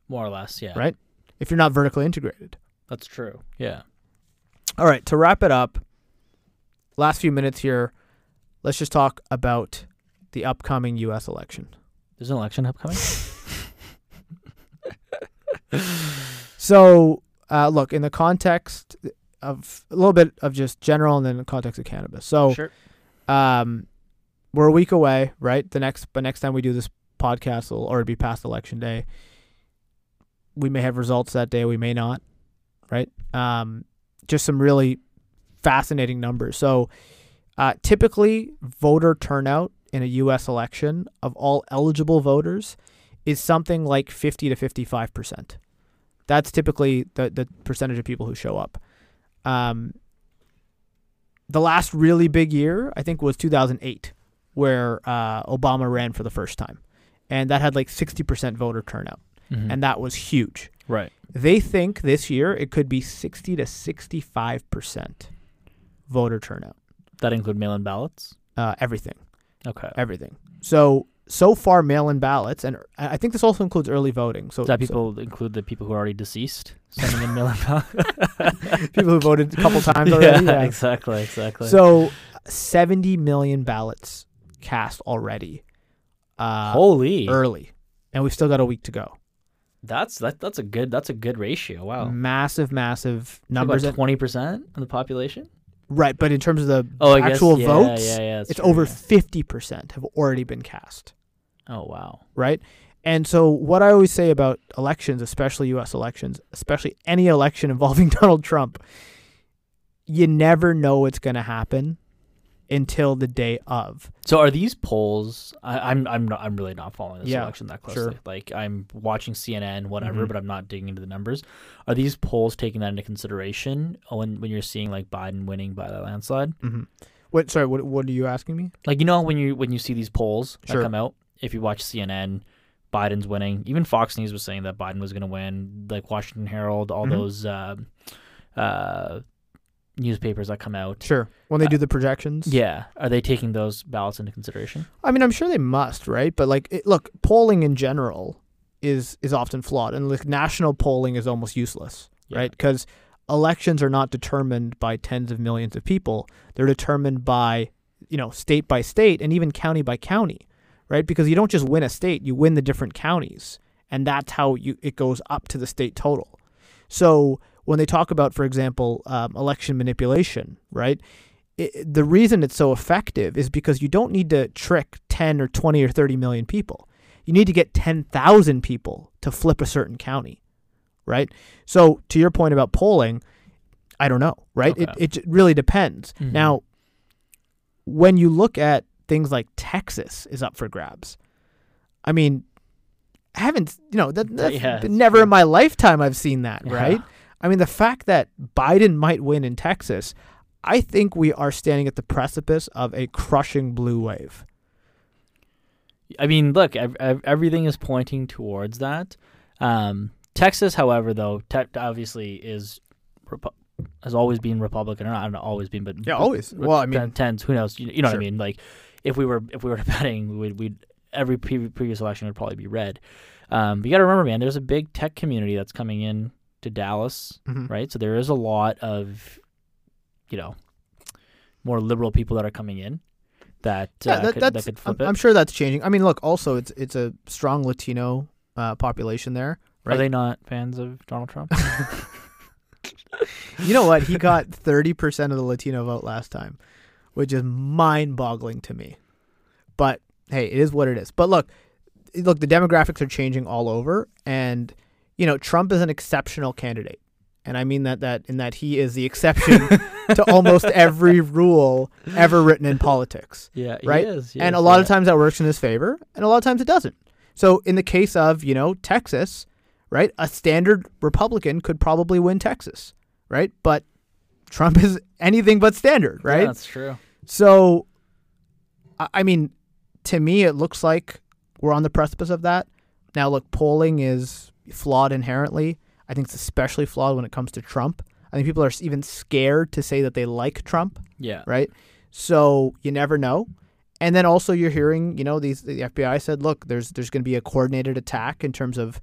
[SPEAKER 2] More or less. Yeah.
[SPEAKER 1] Right. if you're not vertically integrated.
[SPEAKER 2] That's true. Yeah.
[SPEAKER 1] All right, to wrap it up, last few minutes here, let's just talk about the upcoming U.S. election.
[SPEAKER 2] There's an election upcoming. [laughs]
[SPEAKER 1] So, uh, look, in the context of a little bit of just general and then the context of cannabis. So,
[SPEAKER 2] sure.
[SPEAKER 1] um, we're a week away, right? The next, but next time we do this podcast will already be past election day. We may have results that day, we may not, right? Um, just some really fascinating numbers. So, uh, typically, voter turnout in a U.S. election of all eligible voters is something like 50 to 55 percent. That's typically the the percentage of people who show up. Um, the last really big year, I think, was 2008, where uh, Obama ran for the first time, and that had like 60% voter turnout,
[SPEAKER 2] Mhm.
[SPEAKER 1] and that was huge.
[SPEAKER 2] right.
[SPEAKER 1] They think this year it could be 60 to 65% voter turnout.
[SPEAKER 2] That include mail-in ballots.
[SPEAKER 1] Uh, everything,
[SPEAKER 2] Okay.
[SPEAKER 1] everything. So so far, mail-in ballots, and I think this also includes early voting. So
[SPEAKER 2] Does that
[SPEAKER 1] so
[SPEAKER 2] people include the people who are already deceased sending in mail-in [laughs] ballots? [laughs]
[SPEAKER 1] people who voted a couple times already.
[SPEAKER 2] yeah,
[SPEAKER 1] yeah.
[SPEAKER 2] exactly, exactly.
[SPEAKER 1] So 70 million ballots cast already. Uh,
[SPEAKER 2] holy,
[SPEAKER 1] early, and we've still got a week to go.
[SPEAKER 2] that's that, that's a good that's a good ratio. Wow,
[SPEAKER 1] Massive, massive numbers.
[SPEAKER 2] Twenty percent of the population.
[SPEAKER 1] Right, but in terms of the
[SPEAKER 2] Oh, I
[SPEAKER 1] actual
[SPEAKER 2] guess, yeah,
[SPEAKER 1] votes,
[SPEAKER 2] Yeah, yeah,
[SPEAKER 1] it's
[SPEAKER 2] true,
[SPEAKER 1] over
[SPEAKER 2] yeah.
[SPEAKER 1] 50% have already been cast.
[SPEAKER 2] Oh wow.
[SPEAKER 1] right? And so, what I always say about elections, especially U.S. elections, especially any election [laughs] involving Donald Trump, you never know what's going to happen until the day of.
[SPEAKER 2] So are these polls? I, I'm I'm not, I'm really not following this
[SPEAKER 1] Yeah,
[SPEAKER 2] election that closely.
[SPEAKER 1] sure.
[SPEAKER 2] Like I'm watching CNN, whatever,
[SPEAKER 1] Mhm.
[SPEAKER 2] but I'm not digging into the numbers. Are these polls taking that into consideration when when you're seeing like Biden winning by that landslide?
[SPEAKER 1] Mm-hmm. What? Sorry, what? What are you asking me?
[SPEAKER 2] Like you know when you when you see these polls that come out, if you watch CNN, Biden's winning. Even Fox News was saying that Biden was going to win. Like Washington Herald, all
[SPEAKER 1] Mhm.
[SPEAKER 2] those uh, uh, newspapers that come out.
[SPEAKER 1] Sure. When they
[SPEAKER 2] Uh,
[SPEAKER 1] do the projections.
[SPEAKER 2] Yeah, are they taking those ballots into consideration?
[SPEAKER 1] I mean, I'm sure they must, right? But like, it, look, polling in general is is often flawed, and like national polling is almost useless,
[SPEAKER 2] Yeah.
[SPEAKER 1] right? Because elections are not determined by tens of millions of people; they're determined by you know state by state and even county by county, right? Because you don't just win a state; you win the different counties, and that's how you it goes up to the state total. So when they talk about, for example, um, election manipulation, right? it, the reason it's so effective is because you don't need to trick 10 or 20 or 30 million people. You need to get 10,000 people to flip a certain county, right? So to your point about polling, I don't know, right? It
[SPEAKER 2] Okay.
[SPEAKER 1] it j- really depends.
[SPEAKER 2] Mhm.
[SPEAKER 1] Now, when you look at things like Texas is up for grabs. I mean, I haven't you know that, that's [laughs]
[SPEAKER 2] yeah,
[SPEAKER 1] never in my lifetime I've seen that,
[SPEAKER 2] Yeah.
[SPEAKER 1] right? I mean, the fact that Biden might win in Texas, I think we are standing at the precipice of a crushing blue wave.
[SPEAKER 2] I mean, look, ev- ev- everything is pointing towards that. Um, Texas, however, though, te- obviously is Repu- has always been Republican, or not, not always been, but
[SPEAKER 1] Yeah, always. Well, I mean-
[SPEAKER 2] ten- tens. Who knows? You, you know
[SPEAKER 1] Sure.
[SPEAKER 2] what I mean? Like, if we were if we were [laughs] betting, we'd, we'd every pre- previous election would probably be red. Um, but you got to remember, man, there's a big tech community that's coming in to Dallas,
[SPEAKER 1] Mhm.
[SPEAKER 2] right? So there is a lot of, you know, more liberal people that are coming in that
[SPEAKER 1] Yeah,
[SPEAKER 2] uh,
[SPEAKER 1] that,
[SPEAKER 2] could, that
[SPEAKER 1] that's. I'm,
[SPEAKER 2] it.
[SPEAKER 1] I'm sure that's changing. I mean, look. Also, it's it's a strong Latino uh, population there.
[SPEAKER 2] Are they not fans of Donald Trump? [laughs] [laughs]
[SPEAKER 1] You know what? He got 30% of the Latino vote last time, which is mind-boggling to me. But hey, it is what it is. But look, look, the demographics are changing all over and you know, Trump is an exceptional candidate. And I mean that that in that he is the exception [laughs] to almost every rule ever written in politics.
[SPEAKER 2] yeah,
[SPEAKER 1] Right?
[SPEAKER 2] He is,
[SPEAKER 1] and a lot
[SPEAKER 2] yeah.
[SPEAKER 1] of times that works in his favor, and a lot of times it doesn't. So in the case of you know Texas, right, a standard Republican could probably win Texas, right? But Trump is anything but standard,
[SPEAKER 2] Yeah,
[SPEAKER 1] right?
[SPEAKER 2] that's true.
[SPEAKER 1] So, I mean, to me, it looks like we're on the precipice of that. Now, look, polling is flawed inherently. I think it's especially flawed when it comes to Trump. I think people are even scared to say that they like Trump
[SPEAKER 2] Yeah.
[SPEAKER 1] right? So you never know. And then also you're hearing, you know, these the FBI said, look, there's there's going to be a coordinated attack in terms of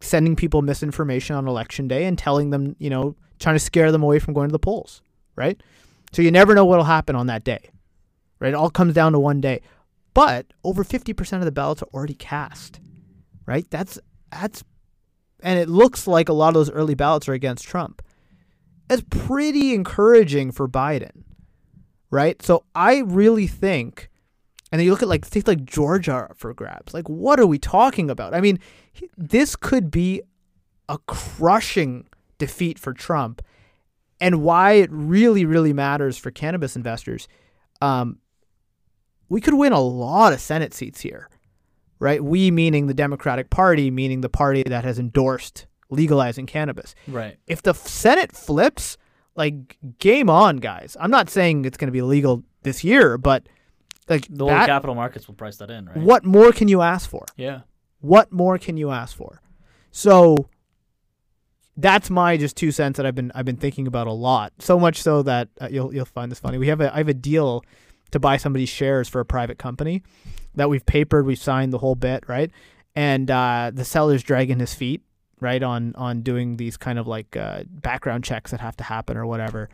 [SPEAKER 1] sending people misinformation on election day and telling them, you know, trying to scare them away from going to the polls, right? So you never know what'll happen on that day. Right? It all comes down to one day. But over 50% of the ballots are already cast. Right? That's that's and it looks like a lot of those early ballots are against Trump. That's pretty encouraging for Biden right? So I really think, and then you look at like states like Georgia for grabs. Like, what are we talking about? I mean, he- this could be a crushing defeat for Trump, and why it really, really matters for cannabis investors. Um, we could win a lot of Senate seats here, right? We meaning the Democratic Party, meaning the party that has endorsed legalizing cannabis
[SPEAKER 2] Right.
[SPEAKER 1] if the Senate flips, like game on, guys. I'm not saying it's going to be legal this year, but like
[SPEAKER 2] The whole
[SPEAKER 1] that,
[SPEAKER 2] capital markets will price that in, right?
[SPEAKER 1] what more can you ask for?
[SPEAKER 2] Yeah.
[SPEAKER 1] What more can you ask for? So that's my just two cents that I've been I've been thinking about a lot. So much so that uh, you'll you'll find this funny. We have a I have a deal to buy somebody's shares for a private company that we've papered, we've signed the whole bit, right? And uh, the seller's dragging his feet, right, on on doing these kind of like uh, background checks that have to happen or whatever.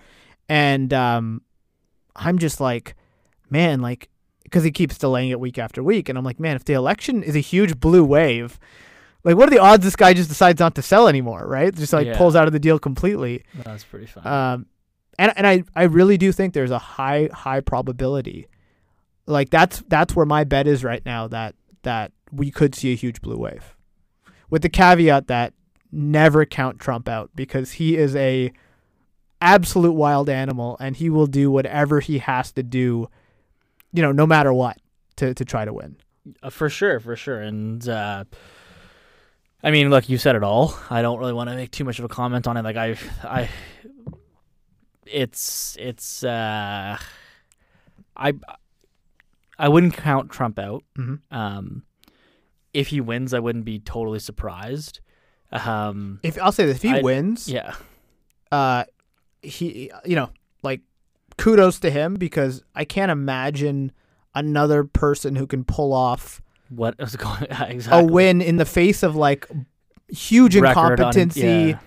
[SPEAKER 1] And um, I'm just like, man, like because he keeps delaying it week after week, and I'm like, man, if the election is a huge blue wave. Like, what are the odds this guy just decides not to sell anymore, right? Just like
[SPEAKER 2] Yeah.
[SPEAKER 1] pulls out of the deal completely.
[SPEAKER 2] That's pretty fun.
[SPEAKER 1] Um, and and I, I really do think there's a high high probability, like that's that's where my bet is right now that that we could see a huge blue wave, with the caveat that never count Trump out because he is a absolute wild animal and he will do whatever he has to do, you know, no matter what to to try to win.
[SPEAKER 2] Uh, for sure, for sure. And uh, I mean, look, you said it all. I don't really want to make too much of a comment on it. Like I, I, it's it's uh, I, I wouldn't count Trump out.
[SPEAKER 1] Mm-hmm.
[SPEAKER 2] Um, if he wins, I wouldn't be totally surprised. Um,
[SPEAKER 1] If I'll say this, if he
[SPEAKER 2] I-
[SPEAKER 1] wins,
[SPEAKER 2] yeah,
[SPEAKER 1] uh, he, you know, like kudos to him because I can't imagine another person who can pull off
[SPEAKER 2] what is [laughs] going
[SPEAKER 1] a
[SPEAKER 2] exactly
[SPEAKER 1] win in the face of like huge
[SPEAKER 2] Record on-
[SPEAKER 1] incompetency
[SPEAKER 2] yeah,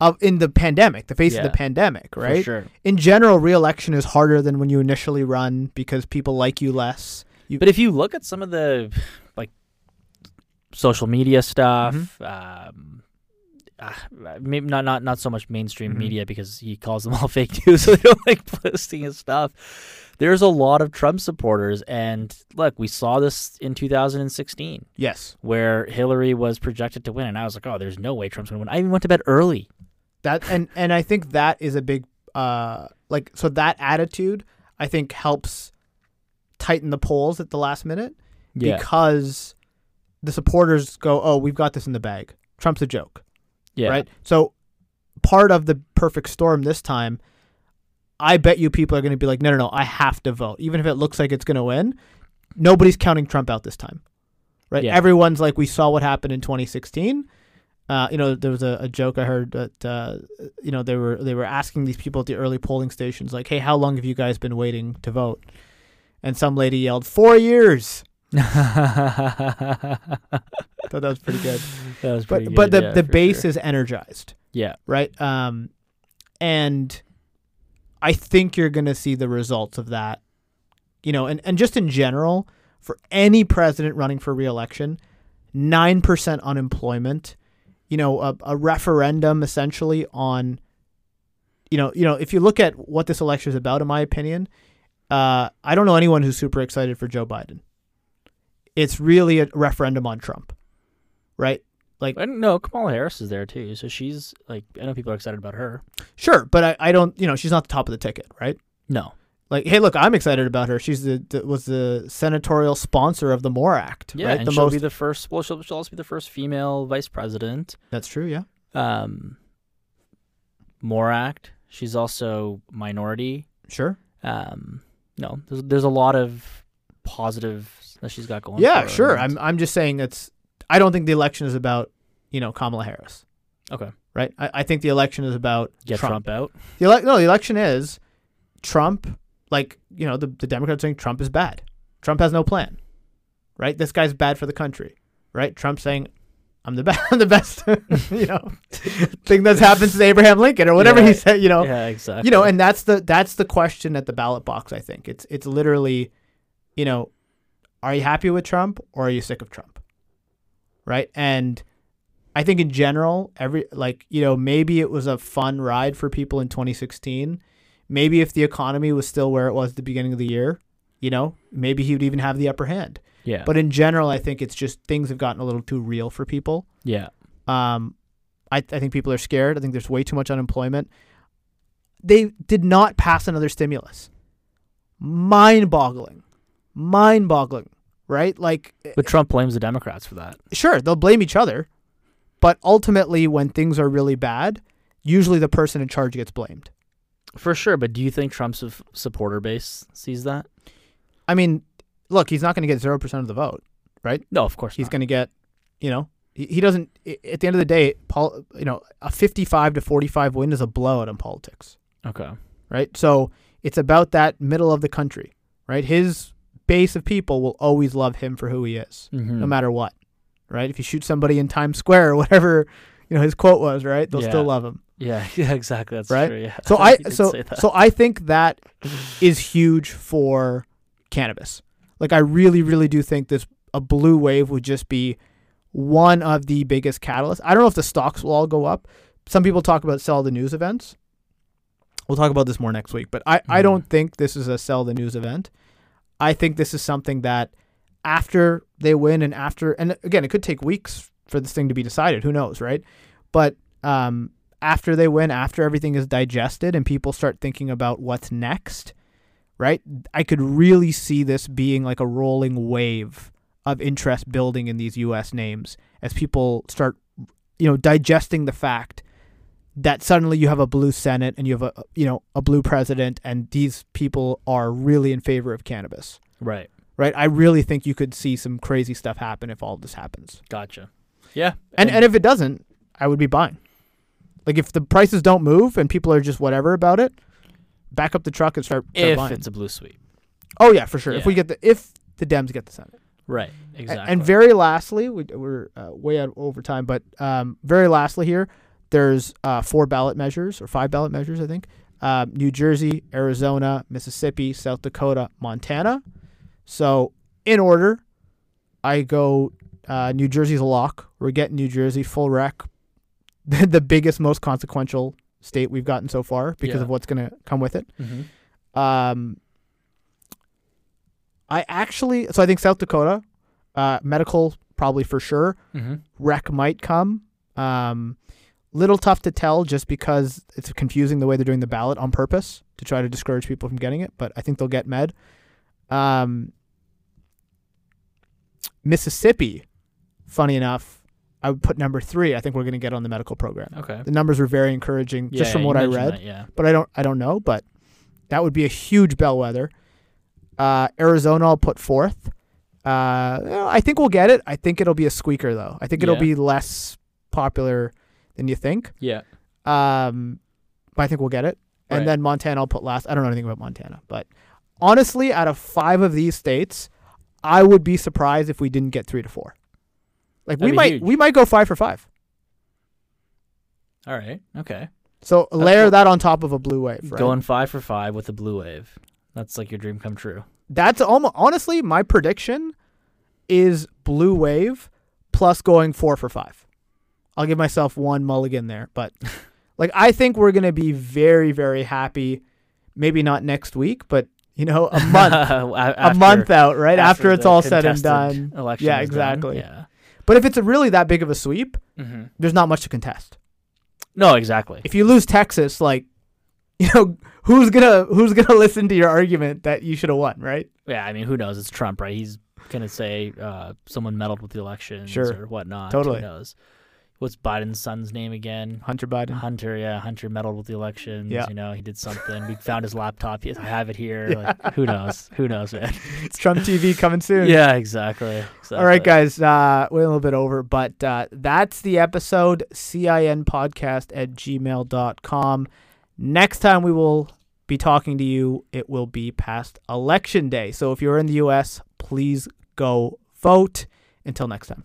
[SPEAKER 1] of in the pandemic, the face of the pandemic,
[SPEAKER 2] for
[SPEAKER 1] right?
[SPEAKER 2] sure.
[SPEAKER 1] In general, re-election is harder than when you initially run because people like you less. You,
[SPEAKER 2] But if you look at some of the like social media stuff,
[SPEAKER 1] Mm-hmm.
[SPEAKER 2] um, uh, maybe not not not so much mainstream
[SPEAKER 1] Mhm.
[SPEAKER 2] media because he calls them all [laughs] fake news, so they don't like posting his stuff. there's a lot of Trump supporters, and look, we saw this in 2016
[SPEAKER 1] Yes.
[SPEAKER 2] where Hillary was projected to win, and I was like, oh, there's no way Trump's gonna win. I even went to bed early.
[SPEAKER 1] That and and I think that is a big uh like so that attitude I think helps tighten the polls at the last minute because the supporters go, "Oh, we've got this in the bag. Trump's a joke."
[SPEAKER 2] yeah,
[SPEAKER 1] Right? So part of the perfect storm this time I bet you people are going to be like, "No, no, no, I have to vote even if it looks like it's going to win." Nobody's counting Trump out this time. Right?
[SPEAKER 2] Yeah.
[SPEAKER 1] Everyone's like we saw what happened in 2016. Uh, you know, there was a, a joke I heard that uh, you know they were they were asking these people at the early polling stations like, "Hey, how long have you guys been waiting to vote?" And some lady yelled, four years." [laughs] Thought that was pretty good.
[SPEAKER 2] that was
[SPEAKER 1] But
[SPEAKER 2] pretty
[SPEAKER 1] but
[SPEAKER 2] good,
[SPEAKER 1] the
[SPEAKER 2] yeah,
[SPEAKER 1] the base
[SPEAKER 2] sure.
[SPEAKER 1] is energized,
[SPEAKER 2] yeah,
[SPEAKER 1] right? Um, and I think you're going to see the results of that. You know, and and just in general, for any president running for reelection, nine percent unemployment. You know, a, a referendum essentially on. You know, you know, if you look at what this election is about, in my opinion, uh, I don't know anyone who's super excited for Joe Biden. It's really a referendum on Trump, right?
[SPEAKER 2] And no, Kamala Harris is there too, so she's like, I know people are excited about her.
[SPEAKER 1] Sure, but I, I don't, you know, she's not the top of the ticket, right?
[SPEAKER 2] No,
[SPEAKER 1] Like, hey, look, I'm excited about her. She's the, the was the senatorial sponsor of the MORE Act,
[SPEAKER 2] yeah,
[SPEAKER 1] right?
[SPEAKER 2] and
[SPEAKER 1] The
[SPEAKER 2] she'll
[SPEAKER 1] most.
[SPEAKER 2] be the first. Well, she'll, she'll also be the first female vice president.
[SPEAKER 1] that's true, yeah.
[SPEAKER 2] Um, More Act. She's also minority.
[SPEAKER 1] Sure.
[SPEAKER 2] Um, no, there's there's a lot of positives that she's got going. On. Yeah,
[SPEAKER 1] sure. I'm I'm just saying that's. I don't think the election is about, you know, Kamala Harris,
[SPEAKER 2] okay.
[SPEAKER 1] right? I, I think the election is about
[SPEAKER 2] Get
[SPEAKER 1] Trump.
[SPEAKER 2] Trump, out.
[SPEAKER 1] The ele- no, the election is Trump. Like you know, the the Democrats saying Trump is bad. Trump has no plan, right? This guy's bad for the country, right? Trump saying, "I'm the. [laughs] I'm the best." [laughs] you know, [laughs] thing that's happened since Abraham Lincoln or whatever
[SPEAKER 2] Yeah.
[SPEAKER 1] he said. You know,
[SPEAKER 2] yeah, exactly.
[SPEAKER 1] you know, and that's the that's the question at the ballot box. I think it's it's literally, you know, are you happy with Trump or are you sick of Trump, right? And I think in general, every like you know maybe it was a fun ride for people in 2016. Maybe if the economy was still where it was at the beginning of the year, you know, maybe he would even have the upper hand.
[SPEAKER 2] yeah,
[SPEAKER 1] But in general, I think it's just things have gotten a little too real for people.
[SPEAKER 2] yeah,
[SPEAKER 1] Um, I, I think people are scared. I think there's way too much unemployment. They did not pass another stimulus. Mind boggling. Mind boggling, right? Like,
[SPEAKER 2] but Trump blames the Democrats for that.
[SPEAKER 1] sure, they'll blame each other. But ultimately, when things are really bad, usually the person in charge gets blamed.
[SPEAKER 2] For sure, but do you think Trump's supporter base sees that?
[SPEAKER 1] I mean, look, he's not going to get 0% of the vote. Right?
[SPEAKER 2] No, of course
[SPEAKER 1] He's going to get, you know, he, he doesn't, at the end of the day, Paul, you know, a 55 to 45 win is a blowout in politics.
[SPEAKER 2] Okay.
[SPEAKER 1] right? So it's about that middle of the country, right? His base of people will always love him for who he is,
[SPEAKER 2] Mm-hmm.
[SPEAKER 1] no matter what, right? If you shoot somebody in Times Square or whatever, you know his quote was, right? They'll
[SPEAKER 2] Yeah.
[SPEAKER 1] still love him.
[SPEAKER 2] Yeah, [laughs] yeah, exactly. That's
[SPEAKER 1] Right?
[SPEAKER 2] true. Yeah.
[SPEAKER 1] So [laughs] I so so I think that is huge for cannabis. Like I really really do think this a blue wave would just be one of the biggest catalysts. I don't know if the stocks will all go up. Some people talk about sell the news events. We'll talk about this more next week, but I, I
[SPEAKER 2] Mhm.
[SPEAKER 1] don't think this is a sell the news event. I think this is something that after they win and after and again it could take weeks for this thing to be decided. Who knows, right? But um, after they win, after everything is digested and people start thinking about what's next, right? I could really see this being like a rolling wave of interest building in these U.S. names as people start, you know, digesting the fact that suddenly you have a blue Senate and you have a, you know, a blue president, and these people are really in favor of cannabis,
[SPEAKER 2] right.
[SPEAKER 1] right? I really think you could see some crazy stuff happen if all this happens.
[SPEAKER 2] Gotcha. Yeah.
[SPEAKER 1] And and if it doesn't, I would be buying. Like if the prices don't move and people are just whatever about it, back up the truck and start, start
[SPEAKER 2] if
[SPEAKER 1] buying.
[SPEAKER 2] it's a blue sweep.
[SPEAKER 1] oh yeah, for sure. If we get the if the Dems get the Senate.
[SPEAKER 2] Right.
[SPEAKER 1] A-
[SPEAKER 2] Exactly.
[SPEAKER 1] And very lastly, we, we're uh, way out over time, but um, very lastly here, there's uh, four ballot measures or five ballot measures, I think. Um, New Jersey, Arizona, Mississippi, South Dakota, Montana. So in order, I go uh, New Jersey's a lock. We're getting New Jersey full rec, [laughs] the, the biggest, most consequential state we've gotten so far because
[SPEAKER 2] Yeah.
[SPEAKER 1] of what's going to come with it.
[SPEAKER 2] Mhm.
[SPEAKER 1] Um, I actually, so I think South Dakota, uh, medical probably for sure.
[SPEAKER 2] Mm-hmm.
[SPEAKER 1] Rec might come. Um, little tough to tell just because it's confusing the way they're doing the ballot on purpose to try to discourage people from getting it. But I think they'll get med. Um, Mississippi, funny enough, I would put number three. I think we're going to get on the medical program.
[SPEAKER 2] Okay.
[SPEAKER 1] The numbers were very encouraging just
[SPEAKER 2] Yeah,
[SPEAKER 1] from what I read
[SPEAKER 2] that, yeah.
[SPEAKER 1] but I don't I don't know. But that would be a huge bellwether. Uh, Arizona, I'll put fourth. Uh, I think we'll get it. I think it'll be a squeaker though. I think it'll
[SPEAKER 2] Yeah.
[SPEAKER 1] be less popular than you think.
[SPEAKER 2] Yeah.
[SPEAKER 1] Um, but I think we'll get it. And then Montana, I'll put last. I don't know anything about Montana, but honestly, out of five of these states, I would be surprised if we didn't get three to four. Like
[SPEAKER 2] That'd
[SPEAKER 1] we might
[SPEAKER 2] huge.
[SPEAKER 1] we might go five for five.
[SPEAKER 2] All right. Okay.
[SPEAKER 1] So layer
[SPEAKER 2] cool.
[SPEAKER 1] that on top of a blue wave. Right?
[SPEAKER 2] Going five for five with a blue wave. That's like your dream come true.
[SPEAKER 1] That's almost honestly my prediction is blue wave plus going four for five. I'll give myself one mulligan there, but [laughs] like I think we're gonna be very very happy. Maybe not next week, but you know a month [laughs] a month out right after, it's all said and done.
[SPEAKER 2] Election
[SPEAKER 1] Yeah,
[SPEAKER 2] is done.
[SPEAKER 1] exactly.
[SPEAKER 2] Yeah.
[SPEAKER 1] But if it's a really that big of a sweep,
[SPEAKER 2] Mm-hmm.
[SPEAKER 1] there's not much to contest.
[SPEAKER 2] No, exactly.
[SPEAKER 1] If you lose Texas, like [laughs] you know who's gonna who's gonna listen to your argument that you should have won, right?
[SPEAKER 2] Yeah, I mean, who knows? It's Trump, right? He's gonna say uh, someone meddled with the elections
[SPEAKER 1] Sure.
[SPEAKER 2] or whatnot.
[SPEAKER 1] Totally.
[SPEAKER 2] Who knows? What's Biden's son's name again?
[SPEAKER 1] Hunter Biden.
[SPEAKER 2] Hunter, yeah, Hunter meddled with the elections.
[SPEAKER 1] Yeah.
[SPEAKER 2] You know, he did something. We found his laptop. Yes, I have it here. [laughs] Like, who knows? Who knows, man?
[SPEAKER 1] It's Trump TV coming soon. [laughs]
[SPEAKER 2] yeah, exactly. exactly.
[SPEAKER 1] All right, guys. Uh, we're a little bit over, but uh, that's the episode. CIN podcast at gmail.com. Next time we will be talking to you, it will be past election day. So if you're in the U.S., please go vote. Until next time.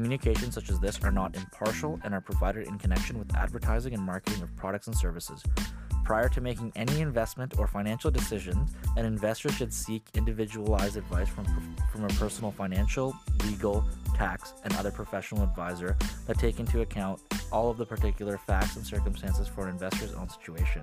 [SPEAKER 3] Communications such as this are not impartial and are provided in connection with advertising and marketing of products and services. Prior to making any investment or financial decisions, an investor should seek individualized advice from, from a personal financial, legal, tax, and other professional advisor that take into account all of the particular facts and circumstances for an investor's own situation.